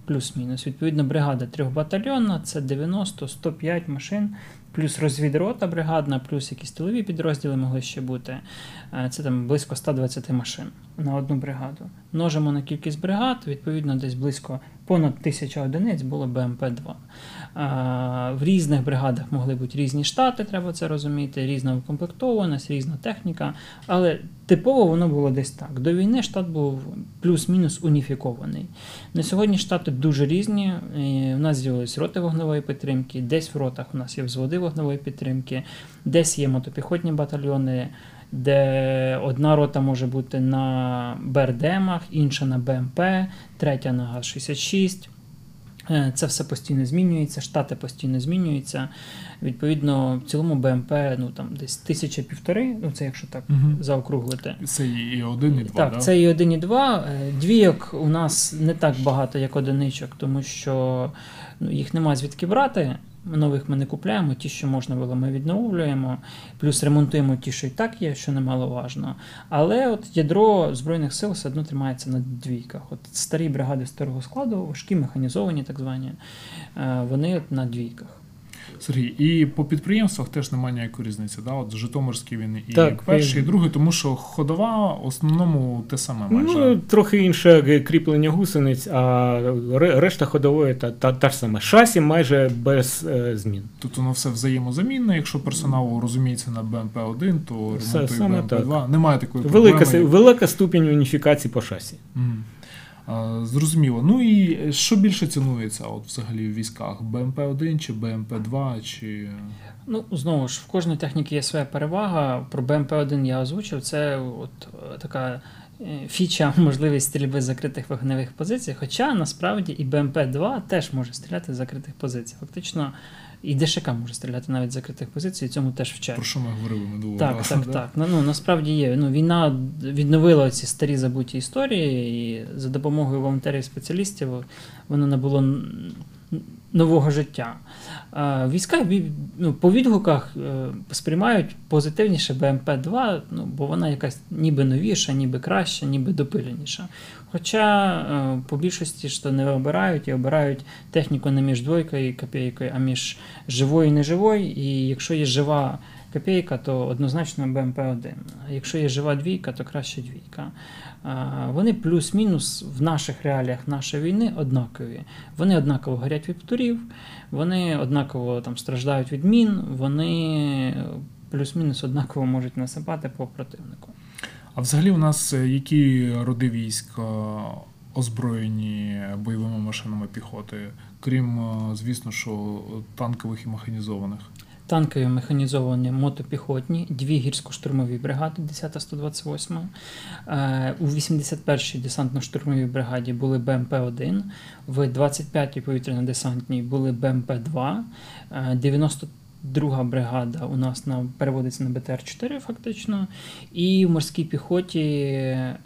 Плюс-мінус. Відповідно, бригада трьохбатальйонна це 90-105 машин, плюс розвідрота бригадна, плюс якісь тилові підрозділи могли ще бути. Е, Це там близько 120 машин на одну бригаду. Множимо на кількість бригад, відповідно, десь близько понад тисяча одиниць було БМП-2. В різних бригадах могли бути різні штати, треба це розуміти, різна укомплектованість, різна техніка. Але типово воно було десь так. До війни штат був плюс-мінус уніфікований. На сьогодні штати дуже різні. У нас з'явились роти вогневої підтримки, десь в ротах у нас є взводи вогневої підтримки, десь є мотопіхотні батальйони. Де одна рота може бути на БРДМах, інша на БМП, третя на ГАЗ-66. Е, Це все постійно змінюється, штати постійно змінюються. Відповідно, в цілому БМП ну там десь тисяча півтори, ну це якщо так Мгм. заокруглити. Це і один, і два, Так, да? це і один, і два. Е, Двійок у нас не так багато, як одиничок, тому що ну, їх нема звідки брати. Нових ми не купляємо, ті, що можна було, ми відновлюємо, плюс ремонтуємо ті, що і так є, що немаловажно. Але от ядро Збройних сил все одно тримається на двійках. От старі бригади старого складу, важкі, механізовані, так звані, е, вони от на двійках. Сергій, і по підприємствах теж немає ніякої різниці. Да? От Житомирський він і Так, перший, і він- другий, тому що ходова в основному те саме майже. Ну, трохи інше кріплення гусениць, а решта ходової та, та, та ж саме. Шасі майже без е, змін. Тут воно все взаємозамінне. Якщо персонал розуміється на БМП-1, то ремонтує БМП-2. Немає такої Велика, проблеми. велика ступінь уніфікації по шасі. Мгм. А, Зрозуміло. Ну і що більше цінується от взагалі в військах? БМП-1 чи БМП-2, чи. Ну, знову ж, в кожної техніки є своя перевага. Про БМП-1 я озвучив. Це от е, така е, фіча, [laughs] можливість стрільби з закритих вогневих позицій. Хоча насправді і БМП-2 теж може стріляти з закритих позицій. Фактично, і ДШК може стріляти навіть з закритих позицій, і цьому теж вчать. Про що ми говорили минулого Так, разу, так, да? так. Ну, ну насправді є. Ну, війна відновила ці старі забуті історії, і за допомогою волонтерів-спеціалістів воно набуло нового життя. Війська ну, по відгуках е, сприймають позитивніше БМП-2, ну, бо вона якась ніби новіша, ніби краща, ніби допиленіша. Хоча е, по більшості ж то не обирають і обирають техніку не між двойкою і копійкою, а між живою і неживою. І якщо є жива копійка, то однозначно БМП-1. Якщо є жива двійка, то краще двійка. Вони плюс-мінус в наших реаліях нашої війни однакові. Вони однаково горять від птурів, вони однаково там страждають від мін, вони плюс-мінус однаково можуть насипати по противнику. А взагалі у нас е, які роди військ е, озброєні бойовими машинами піхоти, крім, е, звісно, що танкових і механізованих? танкові механізовані мотопіхотні, дві гірсько-штурмові бригади, 10-та 128. Е, у 81-й десантно-штурмовій бригаді були БМП-1, в 25-й повітряно-десантній були БМП-2, 90 Друга бригада у нас на переводиться на БТР-4, фактично. І в морській піхоті е,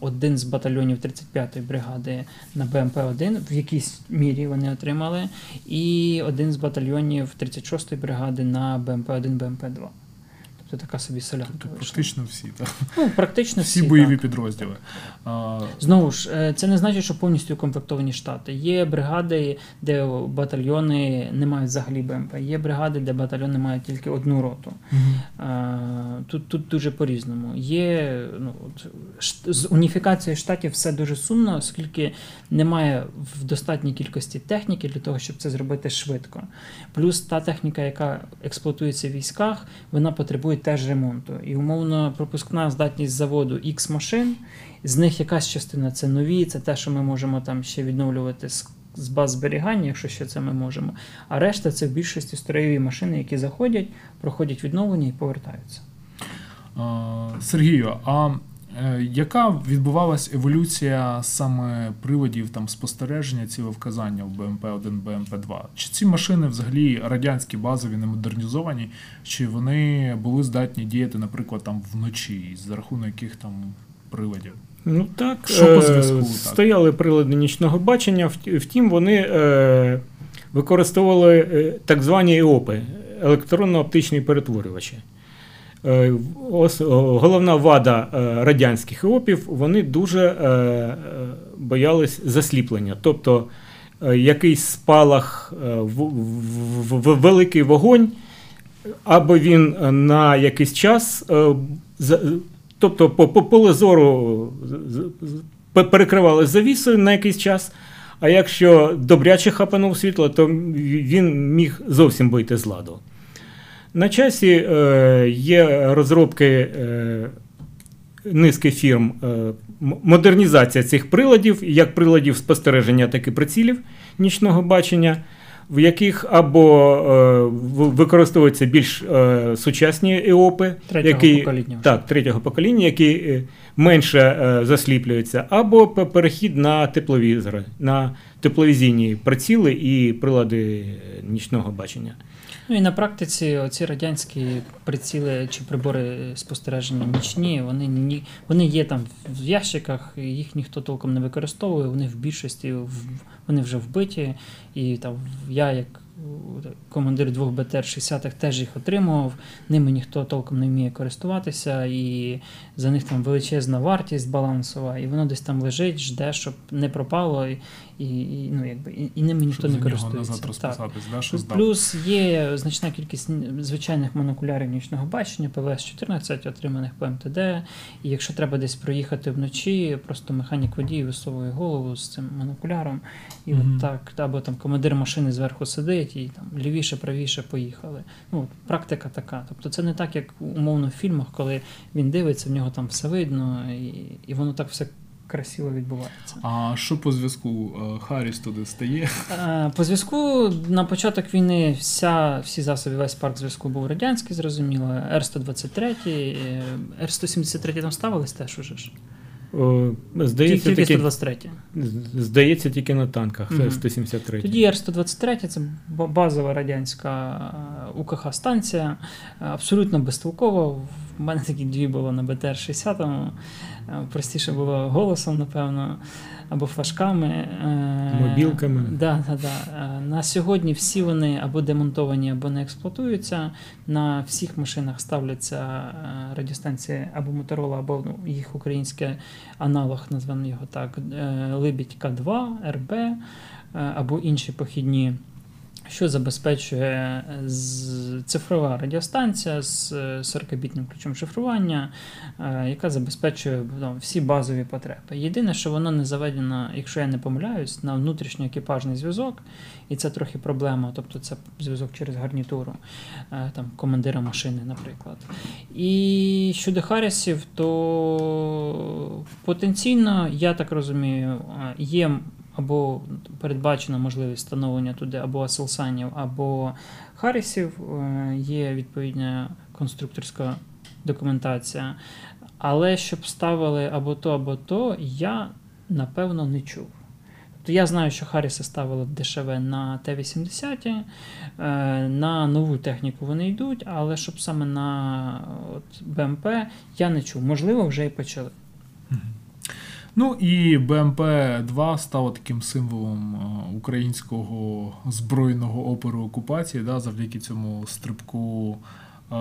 один з батальйонів 35-ї бригади на БМП-1, в якійсь мірі вони отримали, і один з батальйонів 36-ї бригади на БМП-1, БМП-2. Тобто така собі солянка. Тобто практично всі, так? Ну, практично всі всі, бойові так. підрозділи. А, Знову ж, е, це не значить, що повністю укомплектовані штати. Є бригади, де батальйони не мають взагалі БМП. Є бригади, де батальйони мають тільки одну роту. Е, Тут, тут дуже по-різному. Є ну, з уніфікацією штатів все дуже сумно, оскільки немає в достатній кількості техніки для того, щоб це зробити швидко. Плюс та техніка, яка експлуатується в військах, вона потребує теж ремонту. І умовно пропускна здатність заводу X машин, з них якась частина це нові, це те, що ми можемо там ще відновлювати з. Баз зберігання, якщо ще це ми можемо. А решта це в більшості строєві машини, які заходять, проходять відновлення і повертаються. Сергію, а яка відбувалась еволюція саме приводів там спостереження цілевказання в БМП-1, БМП-2? Чи ці машини взагалі радянські базові не модернізовані, чи вони були здатні діяти, наприклад, там вночі, за рахунок яких там приладів? Ну так, Що по е, зв'язку, так? стояли прилади нічного бачення, втім, вони е, використовували е, так звані ЕОПи електронно-оптичні перетворювачі. Е, головна вада е, радянських ЕОПів, вони дуже е, боялись засліплення. Тобто якийсь спалах, в, великий вогонь, або він на якийсь час, тобто по, по поле зору перекривали завісою на якийсь час. А якщо добряче хапанув світло, то він міг зовсім вийти з ладу. На часі е, є розробки е, низки фірм е, модернізація цих приладів, як приладів спостереження, так і прицілів нічного бачення, в яких або е, використовуються більш е, сучасні ЕОПи, Третього які, покоління. так, третього покоління, які е, менше е, засліплюються, або пе- перехід на тепловізори, на тепловізійні приціли і прилади е, нічного бачення. Ну і на практиці оці радянські приціли чи прибори спостереження нічні, вони ні, вони є там в ящиках, їх ніхто толком не використовує. Вони в більшості вони вже вбиті. І там я, як е, командир двох БТР 60-х, теж їх отримував. Ними ніхто толком не вміє користуватися, і за них там величезна вартість балансова, і воно десь там лежить, жде, щоб не пропало, і, і, ну, якби, і, і ними ніхто Щоб не користується. Так. да, що? Плюс є значна кількість звичайних монокулярів нічного бачення, ПВС-14, отриманих по МТД. І якщо треба десь проїхати вночі, просто механік водій висовує голову з цим монокуляром, і Мгм. от так, або там командир машини зверху сидить і там лівіше, правіше поїхали. Ну, от практика така. Тобто це не так, як умовно в фільмах, коли він дивиться, в нього там все видно, і, і воно так все красиво відбувається. А що по зв'язку Е, Харріс туди стає? Е, По зв'язку на початок війни вся, всі засоби, весь парк зв'язку був радянський, зрозуміло. Р-123, е, Р-173 там ставились теж уже ж. О, Здається, Тільки таки, 123. здається, тільки на танках. Це Мгм. 173. Тоді Р-123 це базова радянська УКХ-станція, е, абсолютно безтолкова. В мене такі дві було на БТР-60. Простіше було голосом, напевно, або флажками. е, Мобілками. Да, да, да. Е, На сьогодні всі вони або демонтовані, або не експлуатуються. На всіх машинах ставляться е, радіостанції або Моторола, або ну, їх український аналог, назвемо його так, е, Либідь К2, РБ е, або інші похідні. Що забезпечує е, цифрова радіостанція з е, 40-бітним ключом шифрування, е, яка забезпечує ну, всі базові потреби. Єдине, що воно не заведено, якщо я не помиляюсь, на внутрішньоекіпажний зв'язок, і це трохи проблема, тобто це зв'язок через гарнітуру е, там, командира машини, наприклад. І щодо Харрісів, то потенційно, я так розумію, е, є або передбачена можливість встановлення туди або Аселсанів, або Харрісів, е, є відповідна конструкторська документація. Але щоб ставили або то, або то, я напевно не чув. Тобто я знаю, що Харріси ставили ДШВ на Т-80, е, на нову техніку вони йдуть, але щоб саме на от, БМП я не чув. Можливо, вже і почали. Ну і БМП-2 стало таким символом е, українського збройного опору окупації, да, завдяки цьому стрибку е,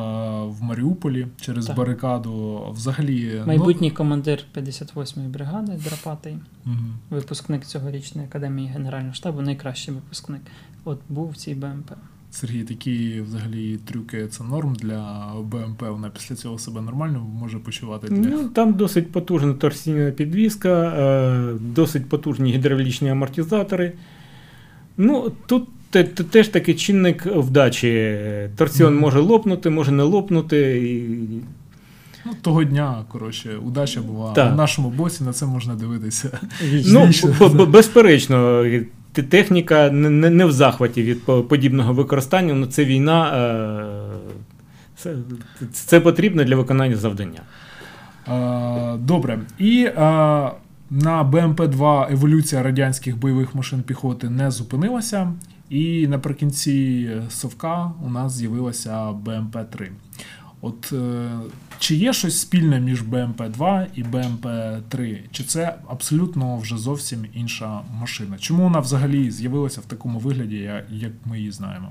в Маріуполі через Так. барикаду. Взагалі, Майбутній командир 58-ї бригади Драпатий, Ну, мгм. випускник цьогорічної академії Генерального штабу, найкращий випускник. От був в цій БМП. Сергій, такі взагалі трюки це норм для БМП. Вона після цього себе нормально може почувати для. Ну, там досить потужна торсійна підвізка, е, досить потужні гідравлічні амортизатори. Ну, тут те- те- теж такий чинник вдачі. Торсіон Мгм. може лопнути, може не лопнути. І... Ну, того дня, коротше, удача була Так. в нашому боці, на це можна дивитися. Ну, безперечно, техніка не, не- в захваті від подібного використання, але це війна. е, Це, це потрібно для виконання завдання. Е, Добре. І е, на БМП-2 еволюція радянських бойових машин піхоти не зупинилася. І наприкінці Совка у нас з'явилася БМП-3. От е, чи є щось спільне між БМП-2 і БМП-3? Чи це абсолютно вже зовсім інша машина? Чому вона взагалі з'явилася в такому вигляді, як ми її знаємо?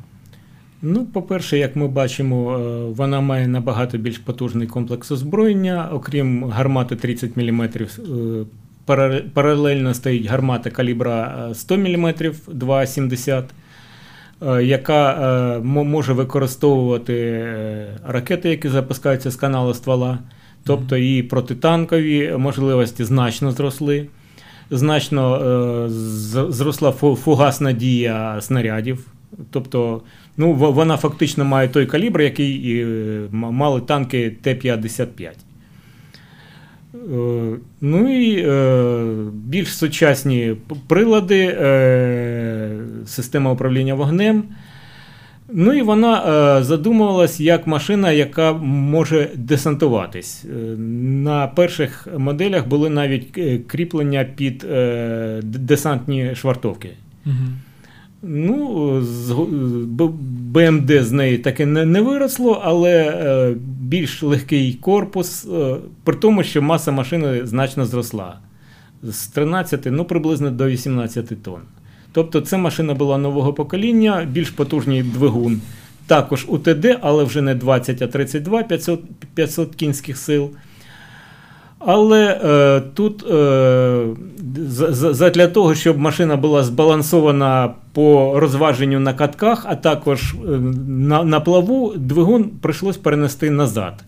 Ну, по-перше, як ми бачимо, е, вона має набагато більш потужний комплекс озброєння, окрім гармати 30 мм. Паралельно стоїть гармата калібра е, 100 мм 2,70, е, яка е, може використовувати е, ракети, які запускаються з каналу ствола. Тобто її протитанкові можливості значно зросли. Значно е, зросла фугасна дія снарядів. Тобто, ну, вона фактично має той калібр, який е, мали танки Т-55. Е, Ну і е, більш сучасні прилади, е, система управління вогнем. Ну і вона задумувалась як машина, яка може десантуватись. На перших моделях були навіть кріплення під десантні швартовки. Ну, БМД з неї таки не, виросло, але е, більш легкий корпус, е, при тому, що маса машини значно зросла з 13 ну, приблизно до 18 тонн. Тобто це машина була нового покоління, більш потужний двигун. Також УТД, але вже не 20, а 32 500, 500 кінських сил. Але е, тут е, за- за- задля того, щоб машина була збалансована по розваженню на катках, а також е, на, на плаву, двигун прийшлось перенести назад.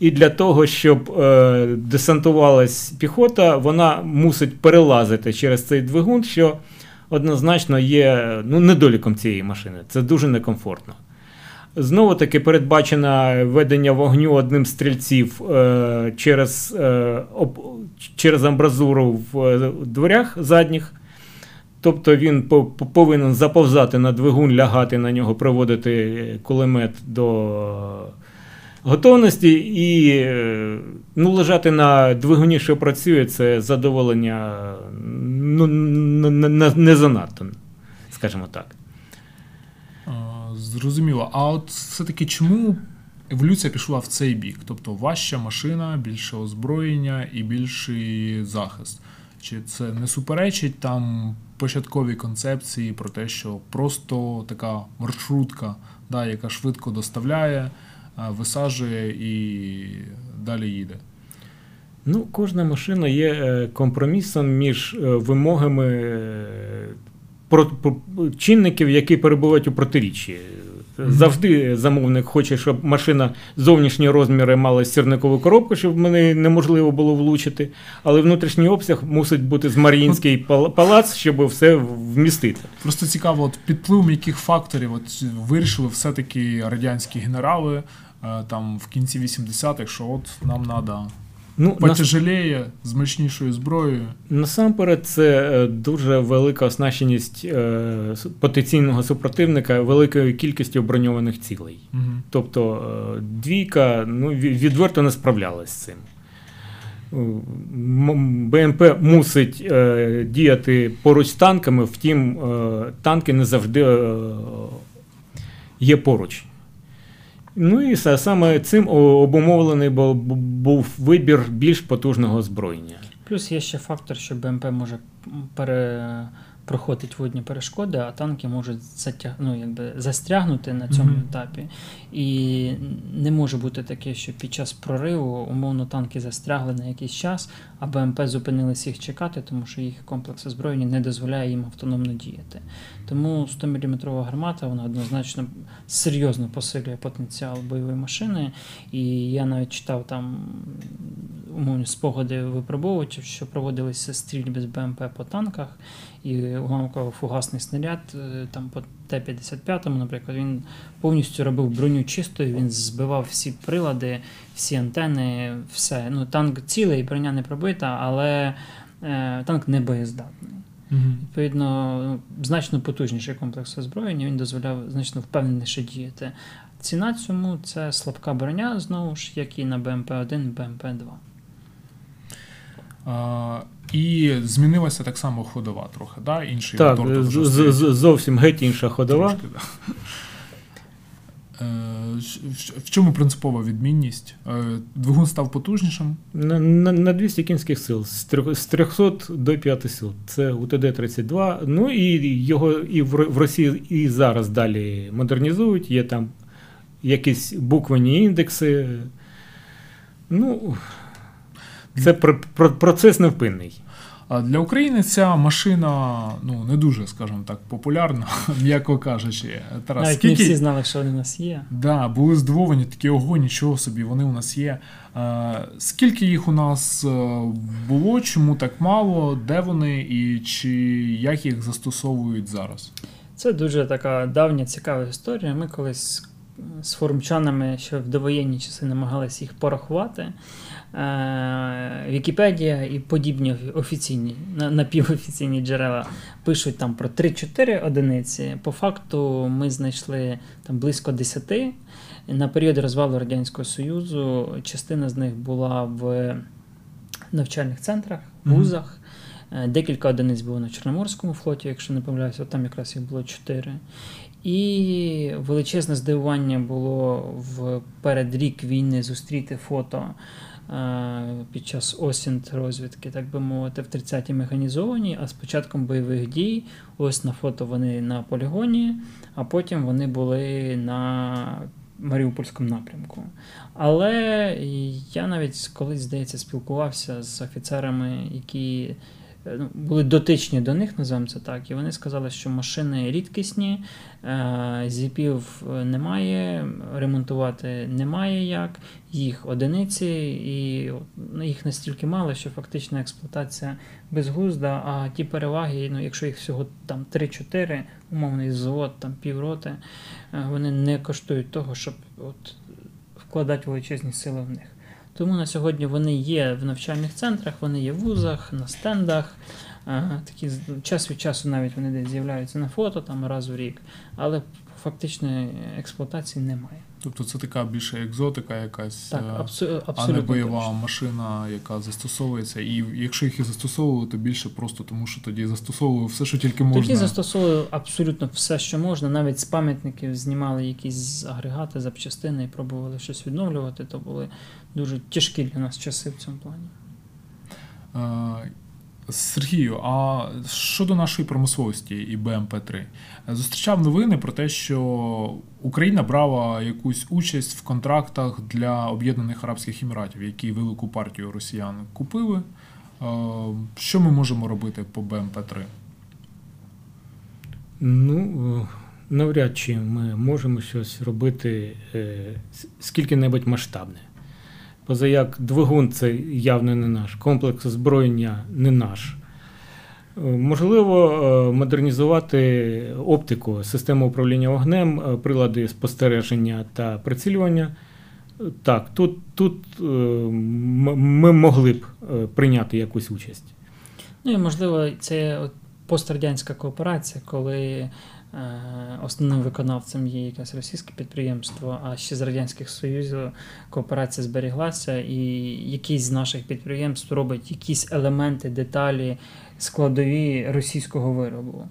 І для того, щоб е, десантувалась піхота, вона мусить перелазити через цей двигун, що однозначно є ну, недоліком цієї машини. Це дуже некомфортно. Знову таки передбачено ведення вогню одним стрільців е, через, е, об, через амбразуру в е, дверях задніх. Тобто він по- по- повинен заповзати на двигун, лягати на нього, приводити кулемет до готовності і е, ну, лежати на двигуні, що працює, це задоволення ну, не занадто, скажімо так. Зрозуміло. А от все-таки чому еволюція пішла в цей бік? Тобто важча машина, більше озброєння і більший захист. Чи це не суперечить там початковій концепції про те, що просто така маршрутка, да, яка швидко доставляє, а, висаджує і далі їде? Ну, кожна машина є е, компромісом між е, вимогами е, чинників, які перебувають у протиріччі. Завжди замовник хоче, щоб машина зовнішні розміри мала сірникову коробку, щоб мене неможливо було влучити. Але внутрішній обсяг мусить бути з Маріїнський палац, щоб все вмістити. Просто цікаво, от під впливом яких факторів от вирішили все-таки радянські генерали е, там в кінці 80-х, що от нам треба Ну, нас- потяжеліє з мощнішою зброєю. Насамперед, це е, дуже велика оснащеність е, потенційного супротивника великою кількістю броньованих цілей. Угу. Тобто е, двійка ну, відверто не справлялась з цим. БМП мусить е, діяти поруч з танками, втім, е, танки не завжди е, є поруч. Ну і са- саме цим обумовлений бу- бу- був вибір більш потужного озброєння. Плюс є ще фактор, що БМП може пере... проходить водні перешкоди, а танки можуть затяг... ну, якби застрягнути на цьому Мгм. етапі. І не може бути таке, що під час прориву умовно танки застрягли на якийсь час, а БМП зупинилися їх чекати, тому що їх комплекс озброєння не дозволяє їм автономно діяти. Тому 100-мм гармата вона однозначно серйозно посилює потенціал бойової машини. І я навіть читав там умовні спогади випробовувачів, що проводилися стрільби з БМП по танках, і уламково-фугасний снаряд е, там по Т-55, наприклад, він повністю робив броню чистою, він збивав всі прилади, всі антени, все. Ну, танк цілий, броня не пробита, але е, танк не боєздатний. Угу. Відповідно, значно потужніший комплекс озброєння, він дозволяв значно впевненіше діяти. Ціна цьому це слабка броня, знову ж, як і на БМП-1, БМП-2. І змінилася так само ходова трохи, да? інший Так, мотор з- з- з- зовсім геть інша ходова. Трошки, да. Е, в- чому принципова відмінність? Е, Двигун став потужнішим. На, на, на 200 кінських сил з трьох- з 300 до 5 сил. Це УТД-32. Ну і його і в в Росії і зараз далі модернізують. Є там якісь буквені індекси. Ну, це про, про, процес невпинний. А для України ця машина ну, не дуже, скажімо так, популярна, [laughs] м'яко кажучи. Тарас, Навіть не всі знали, що вони у нас є. Да, були здивовані, такі ого, нічого собі, вони у нас є. Е, скільки їх у нас е, було, чому так мало, де вони і чи як їх застосовують зараз? Це дуже така давня цікава історія. Ми колись з форумчанами ще в довоєнні часи намагалися їх порахувати. Е, Вікіпедія і подібні офіційні, напівофіційні джерела пишуть там про 3-4 одиниці. По факту ми знайшли там близько 10. На період розвалу Радянського Союзу частина з них була в навчальних центрах, вузах. Е, Декілька одиниць було на Чорноморському флоті, якщо не помиляюся, там якраз їх було чотири. І величезне здивування було в передрік війни зустріти фото під час осінт розвідки, так би мовити, в 30-й механізованій, а з початком бойових дій, ось на фото вони на полігоні, а потім вони були на Маріупольському напрямку. Але я навіть колись, здається, спілкувався з офіцерами, які е, були дотичні до них, називаємо це так, і вони сказали, що машини рідкісні, е, зіпів немає, ремонтувати немає як, їх одиниці, і ну, їх настільки мало, що фактична експлуатація безглузда, а ті переваги, ну, якщо їх всього там 3-4, умовний завод, там півроти, е, вони не коштують того, щоб от, вкладати величезні сили в них. Тому на сьогодні вони є в навчальних центрах, вони є в вузах, на стендах. Такі час від часу навіть вони десь з'являються на фото там раз у рік, але фактичної експлуатації немає. Тобто це така більше екзотика, якась, так, е, абсолютно а не бойова точно. машина, яка застосовується. І якщо їх і застосовували, то більше просто тому, що тоді застосовували все, що тільки можна. Тоді застосовували абсолютно все, що можна. Навіть з пам'ятників знімали якісь агрегати, запчастини і пробували щось відновлювати. То були дуже тяжкі для нас часи в цьому плані. Е, Сергію, а щодо нашої промисловості і БМП-3, зустрічав новини про те, що Україна брала якусь участь в контрактах для Об'єднаних Арабських Еміратів, які велику партію росіян купили. Що ми можемо робити по БМП-3? Ну, навряд чи ми можемо щось робити е, скільки-небудь масштабне. Позаяк двигун це явно не наш, комплекс озброєння не наш. Е, можливо, е, модернізувати оптику, систему управління вогнем, е, прилади спостереження та прицілювання. Так, тут тут ми могли б прийняти якусь участь. Ну і можливо, це пострадянська кооперація, коли основним виконавцем є якесь російське підприємство, а ще з Радянських Союзів кооперація зберіглася, і якийсь з наших підприємств робить якісь елементи, деталі, складові російського виробу.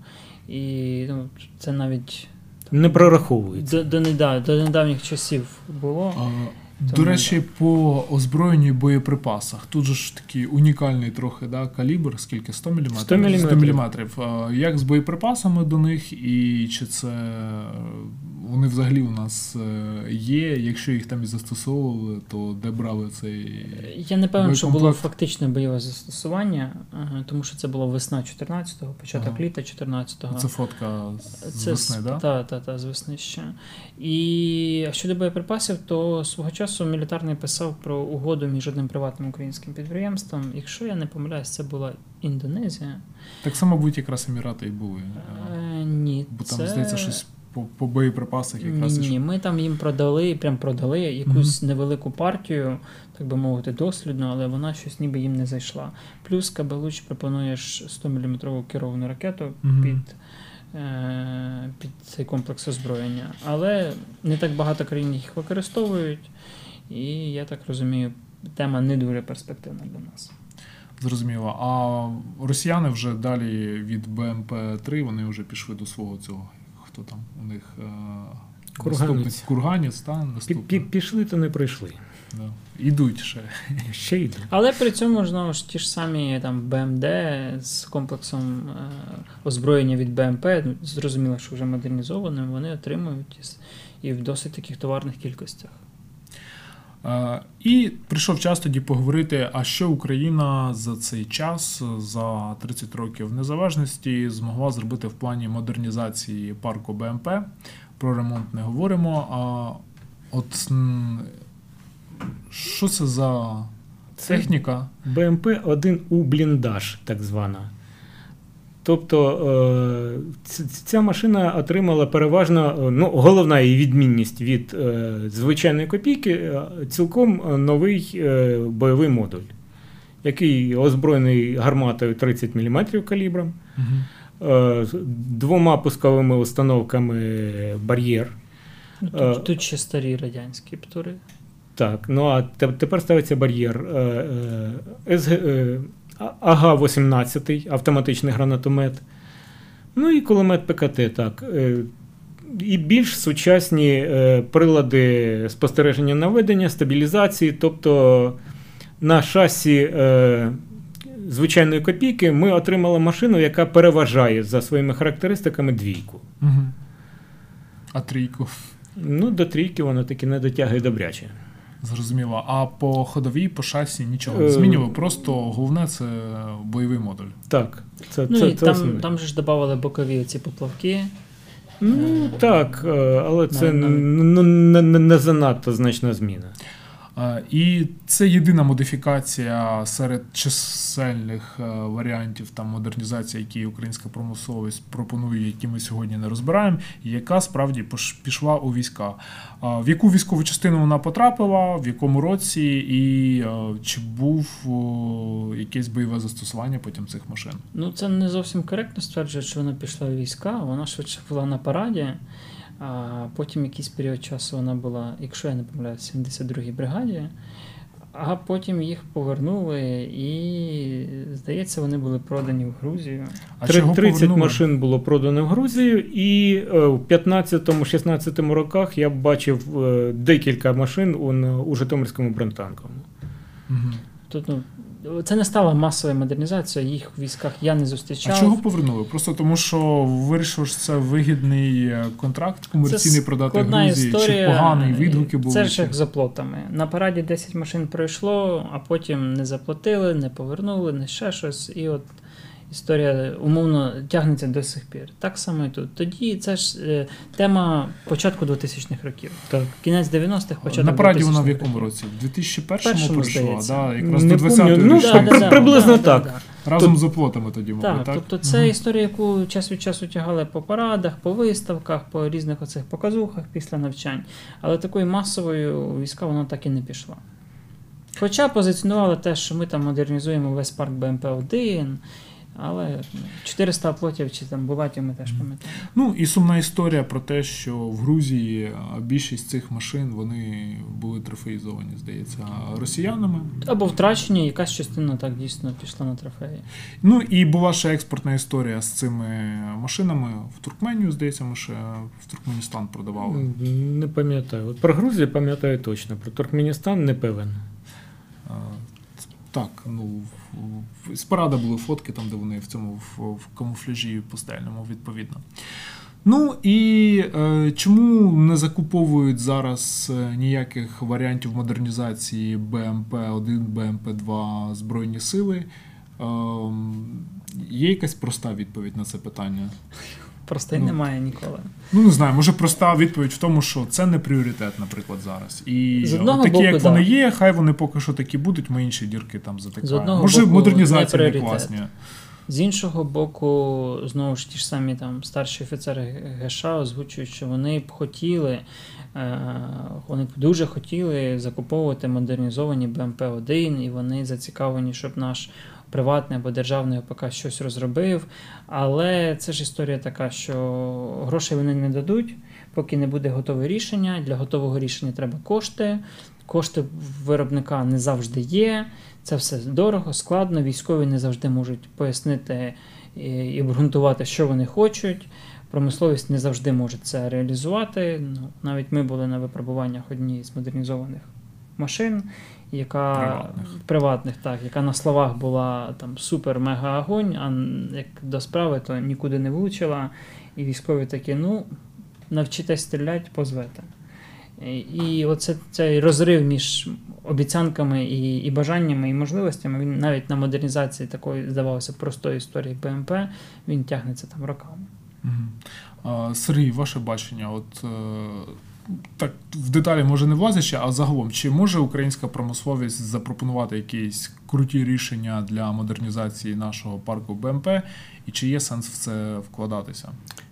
І ну, це навіть не прораховується. До, до, до недавніх часів було. Тому... До речі, по озброєнню і боєприпасах. Тут же ж такий унікальний трохи да, калібр, скільки 100 мм? 100 мм. 100 мм. Як з боєприпасами до них, і чи це вони взагалі у нас е, є? Якщо їх там і застосовували, то де брали цей. Я не певен, що було фактичне бойове застосування, тому що це було весна 14-го, початок ага. літа 14-го. Це фотка з це весни, так? Так, так, та, з весни ще. І щодо боєприпасів, то свого часу часу мілітарний писав про угоду між одним приватним українським підприємством. Якщо я не помиляюсь, це була Індонезія. Так само, мабуть, якраз Емірати і були. Е, Ні. Бо там, це... здається, щось по по боєприпасах якраз. Ні, ми там їм продали, прям продали якусь mm-hmm. невелику партію, так би мовити, дослідну, але вона щось ніби їм не зайшла. Плюс Кабелуч пропонуєш 100-мм керовану ракету mm-hmm. під. Е, під цей комплекс озброєння, але не так багато країн їх використовують. І я так розумію, тема не дуже перспективна для нас. Зрозуміло. А росіяни вже далі від БМП-3 вони вже пішли до свого цього. Хто там у них е, Курганець. Курганець, та наступний. Пішли, то не прийшли. Да. Ідуть ще. Ще йдуть. Але при цьому знову ж ті ж самі там БМД з комплексом е, озброєння від БМП, зрозуміло, що вже модернізованим, вони отримують і в досить таких товарних кількостях. І прийшов час тоді поговорити, а що Україна за цей час, за 30 років незалежності, змогла зробити в плані модернізації парку БМП. Про ремонт не говоримо. А от що це за техніка? БМП 1 у бліндаж, так звана. Тобто е, ця машина отримала переважно е, ну, головна її відмінність від е, звичайної копійки цілком новий бойовий модуль, який озброєний гарматою 30 мм калібром, угу. двома пусковими установками бар'єр. Ну, Тут, тут ще старі радянські птури. Так, ну а тепер ставиться бар'єр. СГ, АГ-18 автоматичний гранатомет. Ну і кулемет ПКТ. так. Е, і більш сучасні е, прилади спостереження наведення, стабілізації. Тобто на шасі е, звичайної копійки ми отримали машину, яка переважає за своїми характеристиками двійку. Угу. А трійку? Ну, до трійки вона таки не дотягує добряче. Зрозуміло. А по ходовій, по шасі нічого не Е, змінювали. Просто головне це бойовий модуль. Так, це, Ну це, і це там, основне. там же ж додавали бокові ці поплавки. Ну так, е, але це не, не, не занадто значна зміна. Е, І це єдина модифікація серед чисельних е, варіантів там модернізації, які українська промисловість пропонує, які ми сьогодні не розбираємо, яка справді пішла у війська. В яку військову частину вона потрапила, в якому році, і е, чи був якесь бойове застосування потім цих машин? Ну, це не зовсім коректно стверджує, що вона пішла у війська, вона швидше була на параді, а потім якийсь період часу вона була, якщо я не помиляюсь, в 72-й бригаді, а потім їх повернули, і, здається, вони були продані в Грузію. А 30 повернули? машин було продано в Грузію, і е, в 15-16 роках я бачив е, декілька машин у, Житомирському бронтанковому. Мгм. Тут, ну, це не стала масова модернізація, їх в військах я не зустрічав. А чого повернули? Просто тому, що вирішив, що це вигідний е, контракт комерційний Це продати Грузії, історія. чи поганий відгуки були. Це ж як за плотами. На параді 10 машин пройшло, а потім не заплатили, не повернули, не ще щось. І от історія умовно тягнеться до сих пір. Так само і тут. Тоді це ж е, тема початку 2000-х років. Так. Кінець 90-х, початок На параді вона в якому році? В 2001 Першому, прийшла, да, якраз Не до 20-ї помню. Ну, річниці. при- приблизно так. разом з оплотами тоді, мабуть, Так, так? тобто це Мгм. історія, яку час від часу тягали по парадах, по виставках, по різних оцих показухах після навчань. Але такою масовою війська воно так і не пішла. Хоча позиціонували те, що ми там модернізуємо весь парк БМП-1, але ну, 400 оплотів чи там булатів ми теж пам'ятаємо. Ну і сумна історія про те, що в Грузії більшість цих машин вони були трофеїзовані, здається, росіянами. Або втрачені, якась частина так дійсно пішла на трофеї. Ну і була ще експортна історія з цими машинами в Туркменію, здається, ми ще в Туркменістан продавали. Не пам'ятаю. От про Грузію пам'ятаю точно, про Туркменістан не певен. А, Так, ну з парада були фотки, там, де вони в цьому в, в камуфляжі пустельному, відповідно. Ну і е, чому не закуповують зараз е, ніяких варіантів модернізації БМП-1, БМП-2 Збройні сили? Е, є якась проста відповідь на це питання? Просто й Ну, немає ніколи. Ну, не знаю, може проста відповідь в тому, що це не пріоритет, наприклад, зараз. І З одного такі, боку, як да. вони є, хай вони поки що такі будуть, ми інші дірки там затикаємо. Може, боку, модернізації не не класні. З іншого боку, знову ж ті ж самі там старші офіцери ГШ озвучують, що вони б хотіли, е, вони б дуже хотіли закуповувати модернізовані БМП-1, і вони зацікавлені, щоб наш приватний або державний ОПК щось розробив. Але це ж історія така, що грошей вони не дадуть, поки не буде готове рішення. Для готового рішення треба кошти. Кошти виробника не завжди є. Це все дорого, складно. Військові не завжди можуть пояснити і і обґрунтувати, що вони хочуть. Промисловість не завжди може це реалізувати. Ну, навіть ми були на випробуваннях однієї з модернізованих машин, яка Приватних. приватних, так, яка на словах була там супер-мега огонь, а як до справи, то нікуди не влучила. І військові такі, ну, навчитесь стріляти, позвете. І- І оце цей розрив між обіцянками і, і бажаннями, і можливостями, він навіть на модернізації такої, здавалося, простої історії БМП, він тягнеться там роками. А, Сергій, ваше бачення, от е, так в деталі може не влазячи, а загалом, чи може українська промисловість запропонувати якісь круті рішення для модернізації нашого парку БМП, і чи є сенс в це вкладатися?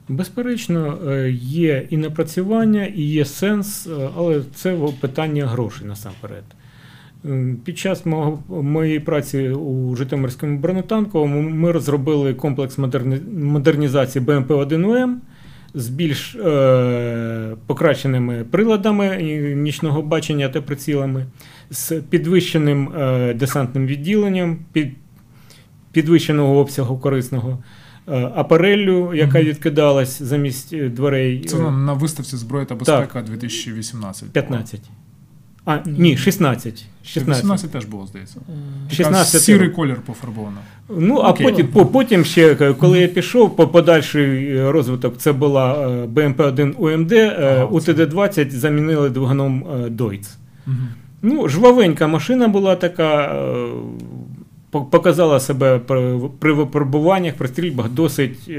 Безперечно, е, є і напрацювання, і є сенс, е, але це питання грошей насамперед. Під час моєї праці у Житомирському бронетанковому ми розробили комплекс модернізації БМП-1УМ з більш е, покращеними приладами нічного бачення та прицілами, з підвищеним е, десантним відділенням, під, підвищеного обсягу корисного. е, Апареллю, яка відкидалась замість е, дверей. Це е, на, на виставці зброя та безпека 2018. 15. А, ні, 16. 16. 18 теж було, здається. Е, Якраз 16 сірий колір пофарбовано. Ну, а Окей. потім, по- потім ще, е, коли я пішов, по подальший е, розвиток це була БМП-1 УМД, Ага, у це- ТД-20 замінили двигуном Deutz. Мгм. Ну, жвавенька машина була така, показала себе при, випробуваннях, при стрільбах досить,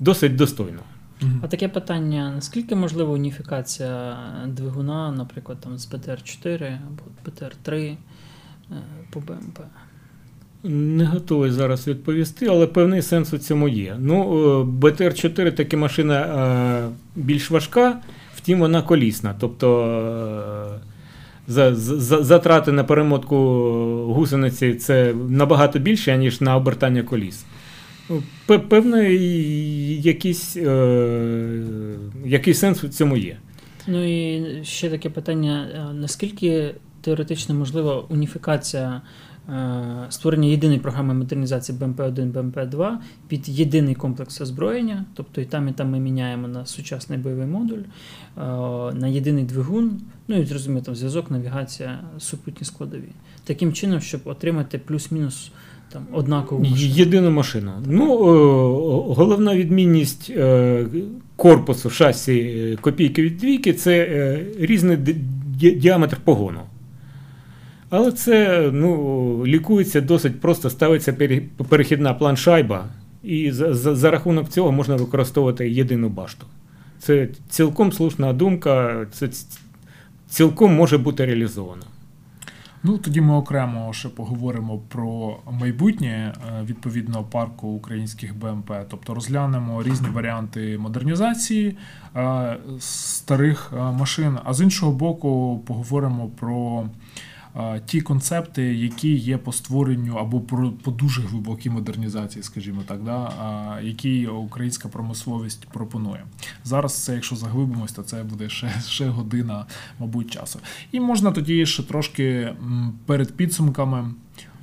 досить достойно. Мгм. А таке питання: наскільки можлива уніфікація двигуна, наприклад, там з БТР-4 або БТР-3 е, по БМП? Не готовий зараз відповісти, але певний сенс у цьому є. Ну, е, БТР-4 таки машина е, більш важка, втім вона колісна. Тобто за, за, затрати на перемотку гусениці це набагато більше, ніж на обертання коліс. Ну, пе- Певно, якийсь, е, який сенс у цьому є. Ну і ще таке питання: е, наскільки теоретично можлива уніфікація е, створення єдиної програми модернізації БМП-1, БМП-2 під єдиний комплекс озброєння, тобто і там, і там ми міняємо на сучасний бойовий модуль, е, на єдиний двигун, ну і зрозуміло, там зв'язок, навігація, супутні складові. Таким чином, щоб отримати плюс-мінус там однакову машину. Єдину машину. Ну, е, головна відмінність е, корпусу шасі е, копійки від двійки це е, різний ді- діаметр погону. Але це ну, лікується досить просто, ставиться перехідна планшайба, і за, за, за рахунок цього можна використовувати єдину башту. Це цілком слушна думка, це цілком може бути реалізовано. Ну, тоді ми окремо ще поговоримо про майбутнє е, відповідно парку українських БМП. Тобто розглянемо різні варіанти модернізації е, старих е, машин. А з іншого боку, поговоримо про ті концепти, які є по створенню або по дуже глибокій модернізації, скажімо так, да, е, які українська промисловість пропонує. Зараз це, якщо заглибимось, то це буде ще, ще година, мабуть, часу. І можна тоді ще трошки перед підсумками.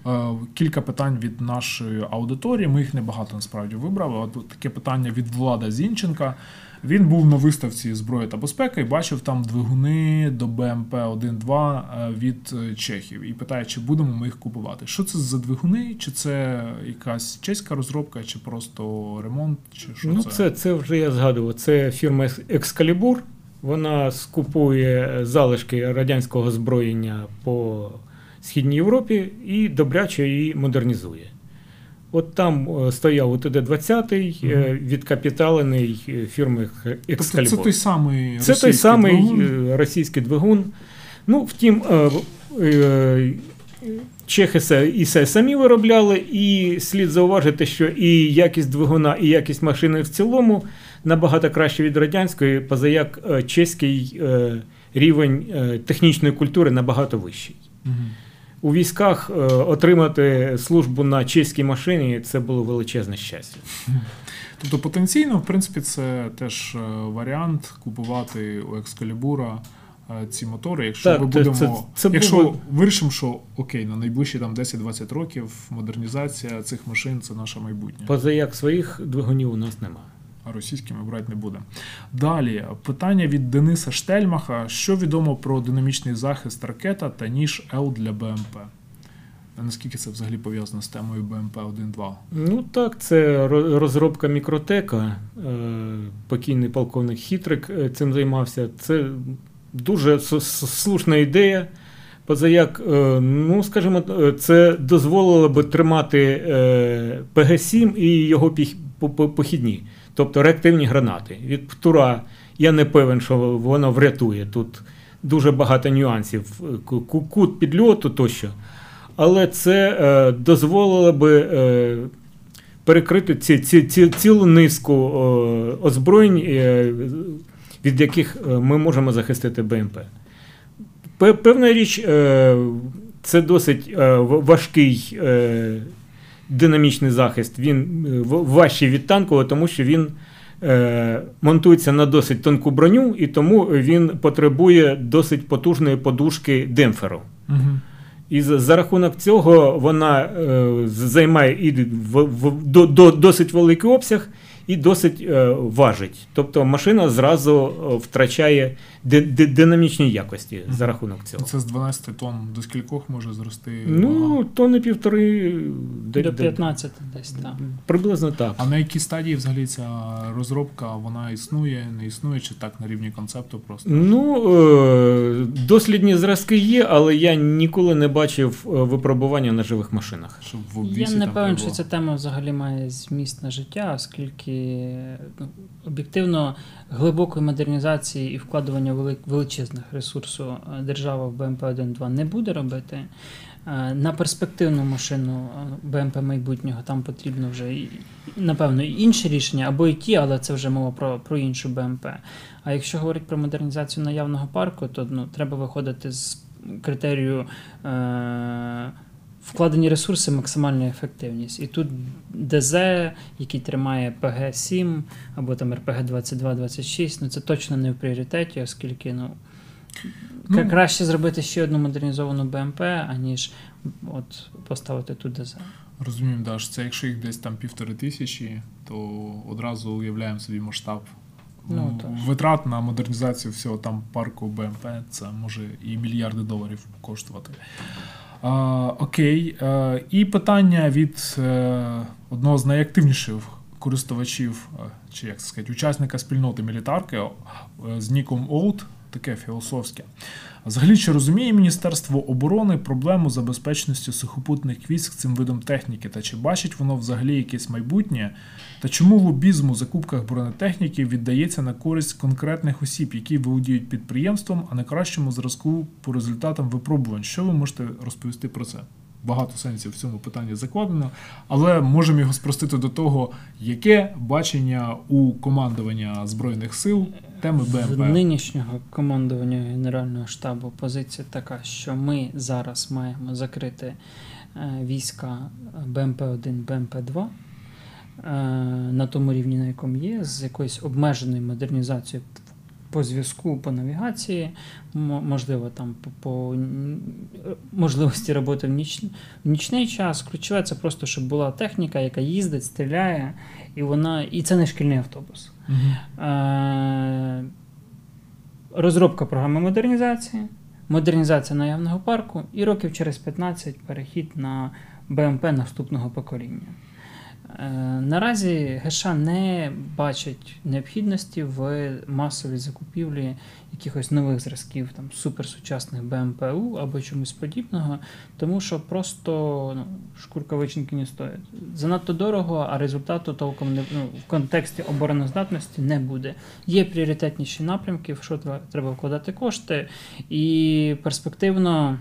е, Кілька питань від нашої аудиторії. Ми їх небагато насправді вибрали. От таке питання від Влада Зінченка. Він був на виставці зброї та безпека і бачив там двигуни до БМП 1.2 е, від е, чехів і питає, чи будемо ми їх купувати. Що це за двигуни? Чи це якась чеська розробка, чи просто ремонт, чи що Ну, це? це, це вже я згадував. Це фірма Excalibur. Вона скупує залишки радянського озброєння по Східній Європі і добряче її модернізує. От там е, стояв УТД-20, е, відкапіталений е, фірми Тобто це той самий Це той самий двигун? російський двигун. Ну, втім, чехи се- і це самі виробляли, і слід зауважити, що і якість двигуна, і якість машини в цілому набагато краще від радянської, позаяк е, чеський рівень технічної культури набагато вищий. Мгм. У військах е, отримати службу на чеській машині це було величезне щастя. Тобто потенційно, в принципі, це теж е, варіант купувати у Екскалібура е, ці мотори. Якщо Так, ми це- будемо, це- це якщо було- вирішимо, що окей, на найближчі там 10-20 років модернізація цих машин це наше майбутнє. Позаяк своїх двигунів у нас немає. А російські ми брати не будемо. Далі питання від Дениса Штельмаха: що відомо про динамічний захист ракета та ніж Л для БМП? Наскільки це взагалі пов'язано з темою БМП 1.2? Ну так, це розробка мікротека. Е, Покійний полковник Хітрик е, цим займався. Це дуже слушна ідея. Позаяк, е, ну скажімо, це дозволило би тримати е, ПГ-7 і його похідні, тобто реактивні гранати. Від птура я не певен, що воно врятує. Тут дуже багато нюансів, ку- ку- кут підльоту тощо. Але це е, дозволило би е, перекрити ці, ці, ці, цілу низку е, озброєнь, е, від яких е, ми можемо захистити БМП. Певна річ, е, це досить е, важкий е, динамічний захист. Він е, важчий від танкового, тому що він е, монтується на досить тонку броню, і тому він потребує досить потужної подушки демпферу. Угу. І за, за рахунок цього вона е, займає і в, в, до, до, досить великий обсяг, і досить е, важить. Тобто машина зразу втрачає ди- ди- динамічні якості за рахунок цього. Це з 12 тонн до скількох може зрости? Ну, тонни півтори До де- 15 десь так. Приблизно так. А на якій стадії взагалі ця розробка вона існує, не існує, чи так на рівні концепту просто? Ну, е, дослідні зразки є, але я ніколи не бачив е, випробування на живих машинах. Щоб в Я не певен, що ця тема взагалі має зміст на життя, оскільки ну, об'єктивно глибокої модернізації і вкладування вели- величезних ресурсів е, держава в БМП 1.2 не буде робити. Е, На перспективну машину е, БМП майбутнього там потрібно вже напевно інші рішення, або і ті, але це вже мова про, про іншу БМП. А якщо говорити про модернізацію наявного парку, то ну, треба виходити з критерію е, вкладені ресурси, максимальна ефективність. І тут ДЗ, який тримає ПГ-7 або там РПГ-22-26, ну це точно не в пріоритеті, оскільки ну, Ну, Краще зробити ще одну модернізовану БМП, аніж от поставити тут ДЗ. Розуміємо, да, що це якщо їх десь там півтори тисячі, то одразу уявляємо собі масштаб. Ну, так. Витрат на модернізацію всього там парку БМП це може і мільярди доларів коштувати. А, окей. А, і питання від е, одного з найактивніших користувачів, е, чи як це сказати, учасника спільноти мілітарки е, з ніком Оут, таке філософське. Взагалі, чи розуміє Міністерство оборони проблему забезпеченості сухопутних військ цим видом техніки? Та чи бачить воно взагалі якесь майбутнє? Та чому лобізм у закупках бронетехніки віддається на користь конкретних осіб, які володіють підприємством, а на кращому зразку по результатам випробувань? Що ви можете розповісти про це? Багато сенсів в цьому питанні закладено, але можемо його спростити до того, яке бачення у командування збройних сил теми БМП. нинішнього командування Генерального штабу позиція така, що ми зараз маємо закрити е, війська БМП-1, БМП-2 е, на тому рівні, на якому є, з якоюсь обмеженою модернізацією по зв'язку, по навігації, можливо, там по, по можливості роботи в, ніч, в нічний час. Ключове це просто, щоб була техніка, яка їздить, стріляє, і вона. І це не шкільний автобус. Е, розробка програми модернізації, модернізація наявного парку і років через 15 перехід на БМП наступного покоління. Е, Наразі ГШ не бачить необхідності в масовій закупівлі якихось нових зразків там, суперсучасних БМПУ або чомусь подібного, тому що просто ну, шкурка вичинки не стоїть. Занадто дорого, а результату толком не ну, в контексті обороноздатності не буде. Є пріоритетніші напрямки, в що треба вкладати кошти, і перспективно.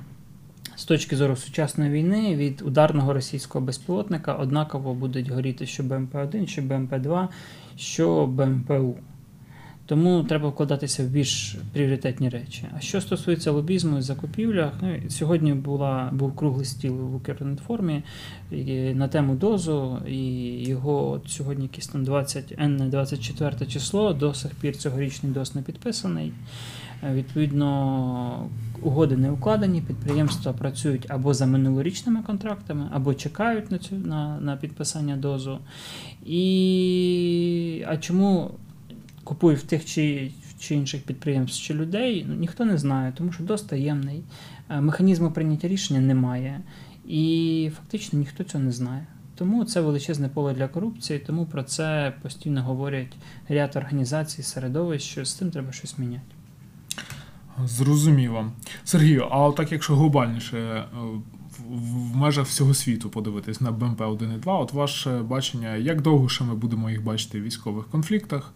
З точки зору сучасної війни від ударного російського безпілотника однаково будуть горіти що БМП-1, що БМП-2, що БМПУ. Тому треба вкладатися в більш пріоритетні речі. А що стосується лобізму і закупівлях, ну, сьогодні була, був круглий стіл в Укрінформі на тему дозу, і його от сьогодні якесь там 20, N 24 число, до сих пір цьогорічний доз не підписаний. Е, Відповідно, угоди не укладені, підприємства працюють або за минулорічними контрактами, або чекають на цю на, на підписання дозу. І а чому купують в тих чи, чи інших підприємств чи людей, ну, ніхто не знає, тому що доз таємний, е, механізму прийняття рішення немає. І фактично ніхто цього не знає. Тому це величезне поле для корупції, тому про це постійно говорять ряд організацій, середовищ, що з цим треба щось міняти. Зрозуміло. Сергію, а так якщо глобальніше е, в- межах всього світу подивитись на БМП 1 і 2, от ваше бачення, як довго ще ми будемо їх бачити в військових конфліктах?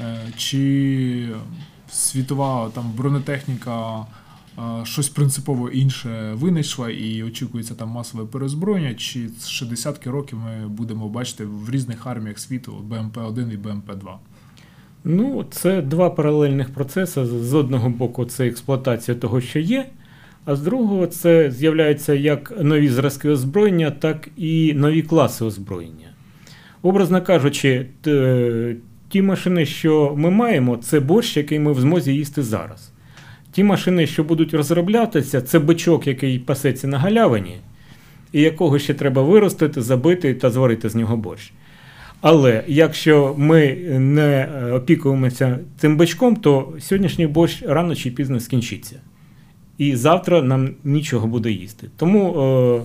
Е, Чи світова там бронетехніка е, щось принципово інше винайшла і очікується там масове перезброєння, чи ще десятки років ми будемо бачити в різних арміях світу БМП 1 і БМП 2? Ну, це два паралельних процеси. З одного боку, це експлуатація того, що є, а з другого, це з'являються як нові зразки озброєння, так і нові класи озброєння. Образно кажучи, ті машини, що ми маємо, це борщ, який ми в змозі їсти зараз. Ті машини, що будуть розроблятися, це бичок, який пасеться на галявині, і якого ще треба виростити, забити та зварити з нього борщ. Але якщо ми не е, опікуємося цим бачком, то сьогоднішній борщ рано чи пізно скінчиться. І завтра нам нічого буде їсти. Тому е,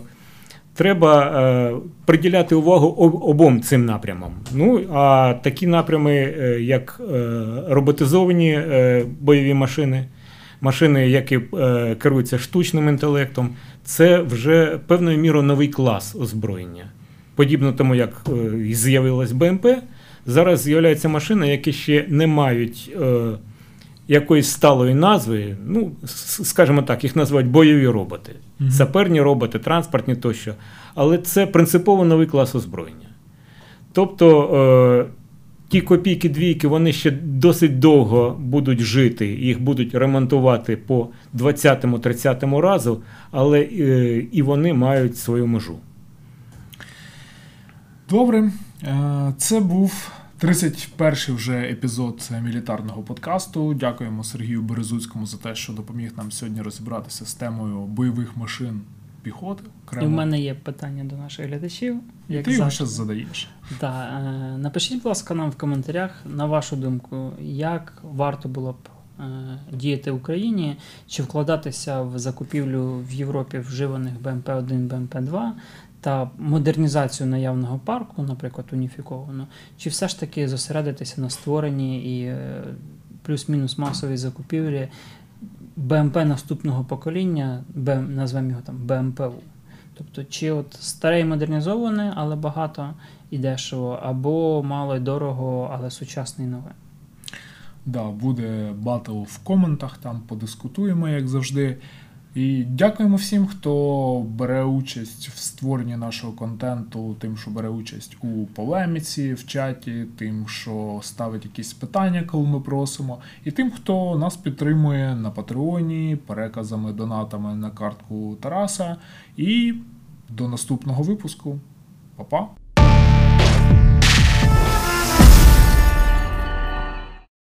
треба е, приділяти увагу об- обом цим напрямам. Ну, а такі напрями, е, як е, роботизовані е, бойові машини, машини, які е, керуються штучним інтелектом, це вже певною мірою новий клас озброєння. Подібно тому, як е, з'явилась БМП, зараз з'являються машини, які ще не мають е, якоїсь сталої назви. Ну, скажімо так, їх називають бойові роботи, Мгм. саперні роботи, транспортні тощо. Але це принципово новий клас озброєння. Тобто е, ті копійки двійки вони ще досить довго будуть жити, їх будуть ремонтувати по 20-30 разу, але е, і вони мають свою межу. Добре, Е, це був 31-й вже епізод мілітарного подкасту. Дякуємо Сергію Березуцькому за те, що допоміг нам сьогодні розібратися з темою бойових машин піхоти. І в мене є питання до наших глядачів. І як ти його зараз задаєш. Да, е, напишіть, будь ласка, нам в коментарях, на вашу думку, як варто було б е, діяти Україні, чи вкладатися в закупівлю в Європі вживаних БМП-1, БМП-2 та модернізацію наявного парку, наприклад, уніфіковану, чи все ж таки зосередитися на створенні і е, плюс-мінус масовій закупівлі БМП наступного покоління, назвемо його там БМПУ. Тобто, чи от старе і модернізоване, але багато і дешево, або мало і дорого, але сучасне і нове. Да, буде батл в коментах, там подискутуємо, як завжди. І дякуємо всім, хто бере участь в створенні нашого контенту, тим, що бере участь у полеміці в чаті, тим, що ставить якісь питання, коли ми просимо, і тим, хто нас підтримує на Патреоні, переказами, донатами на картку Тараса. І до наступного випуску. Па-па!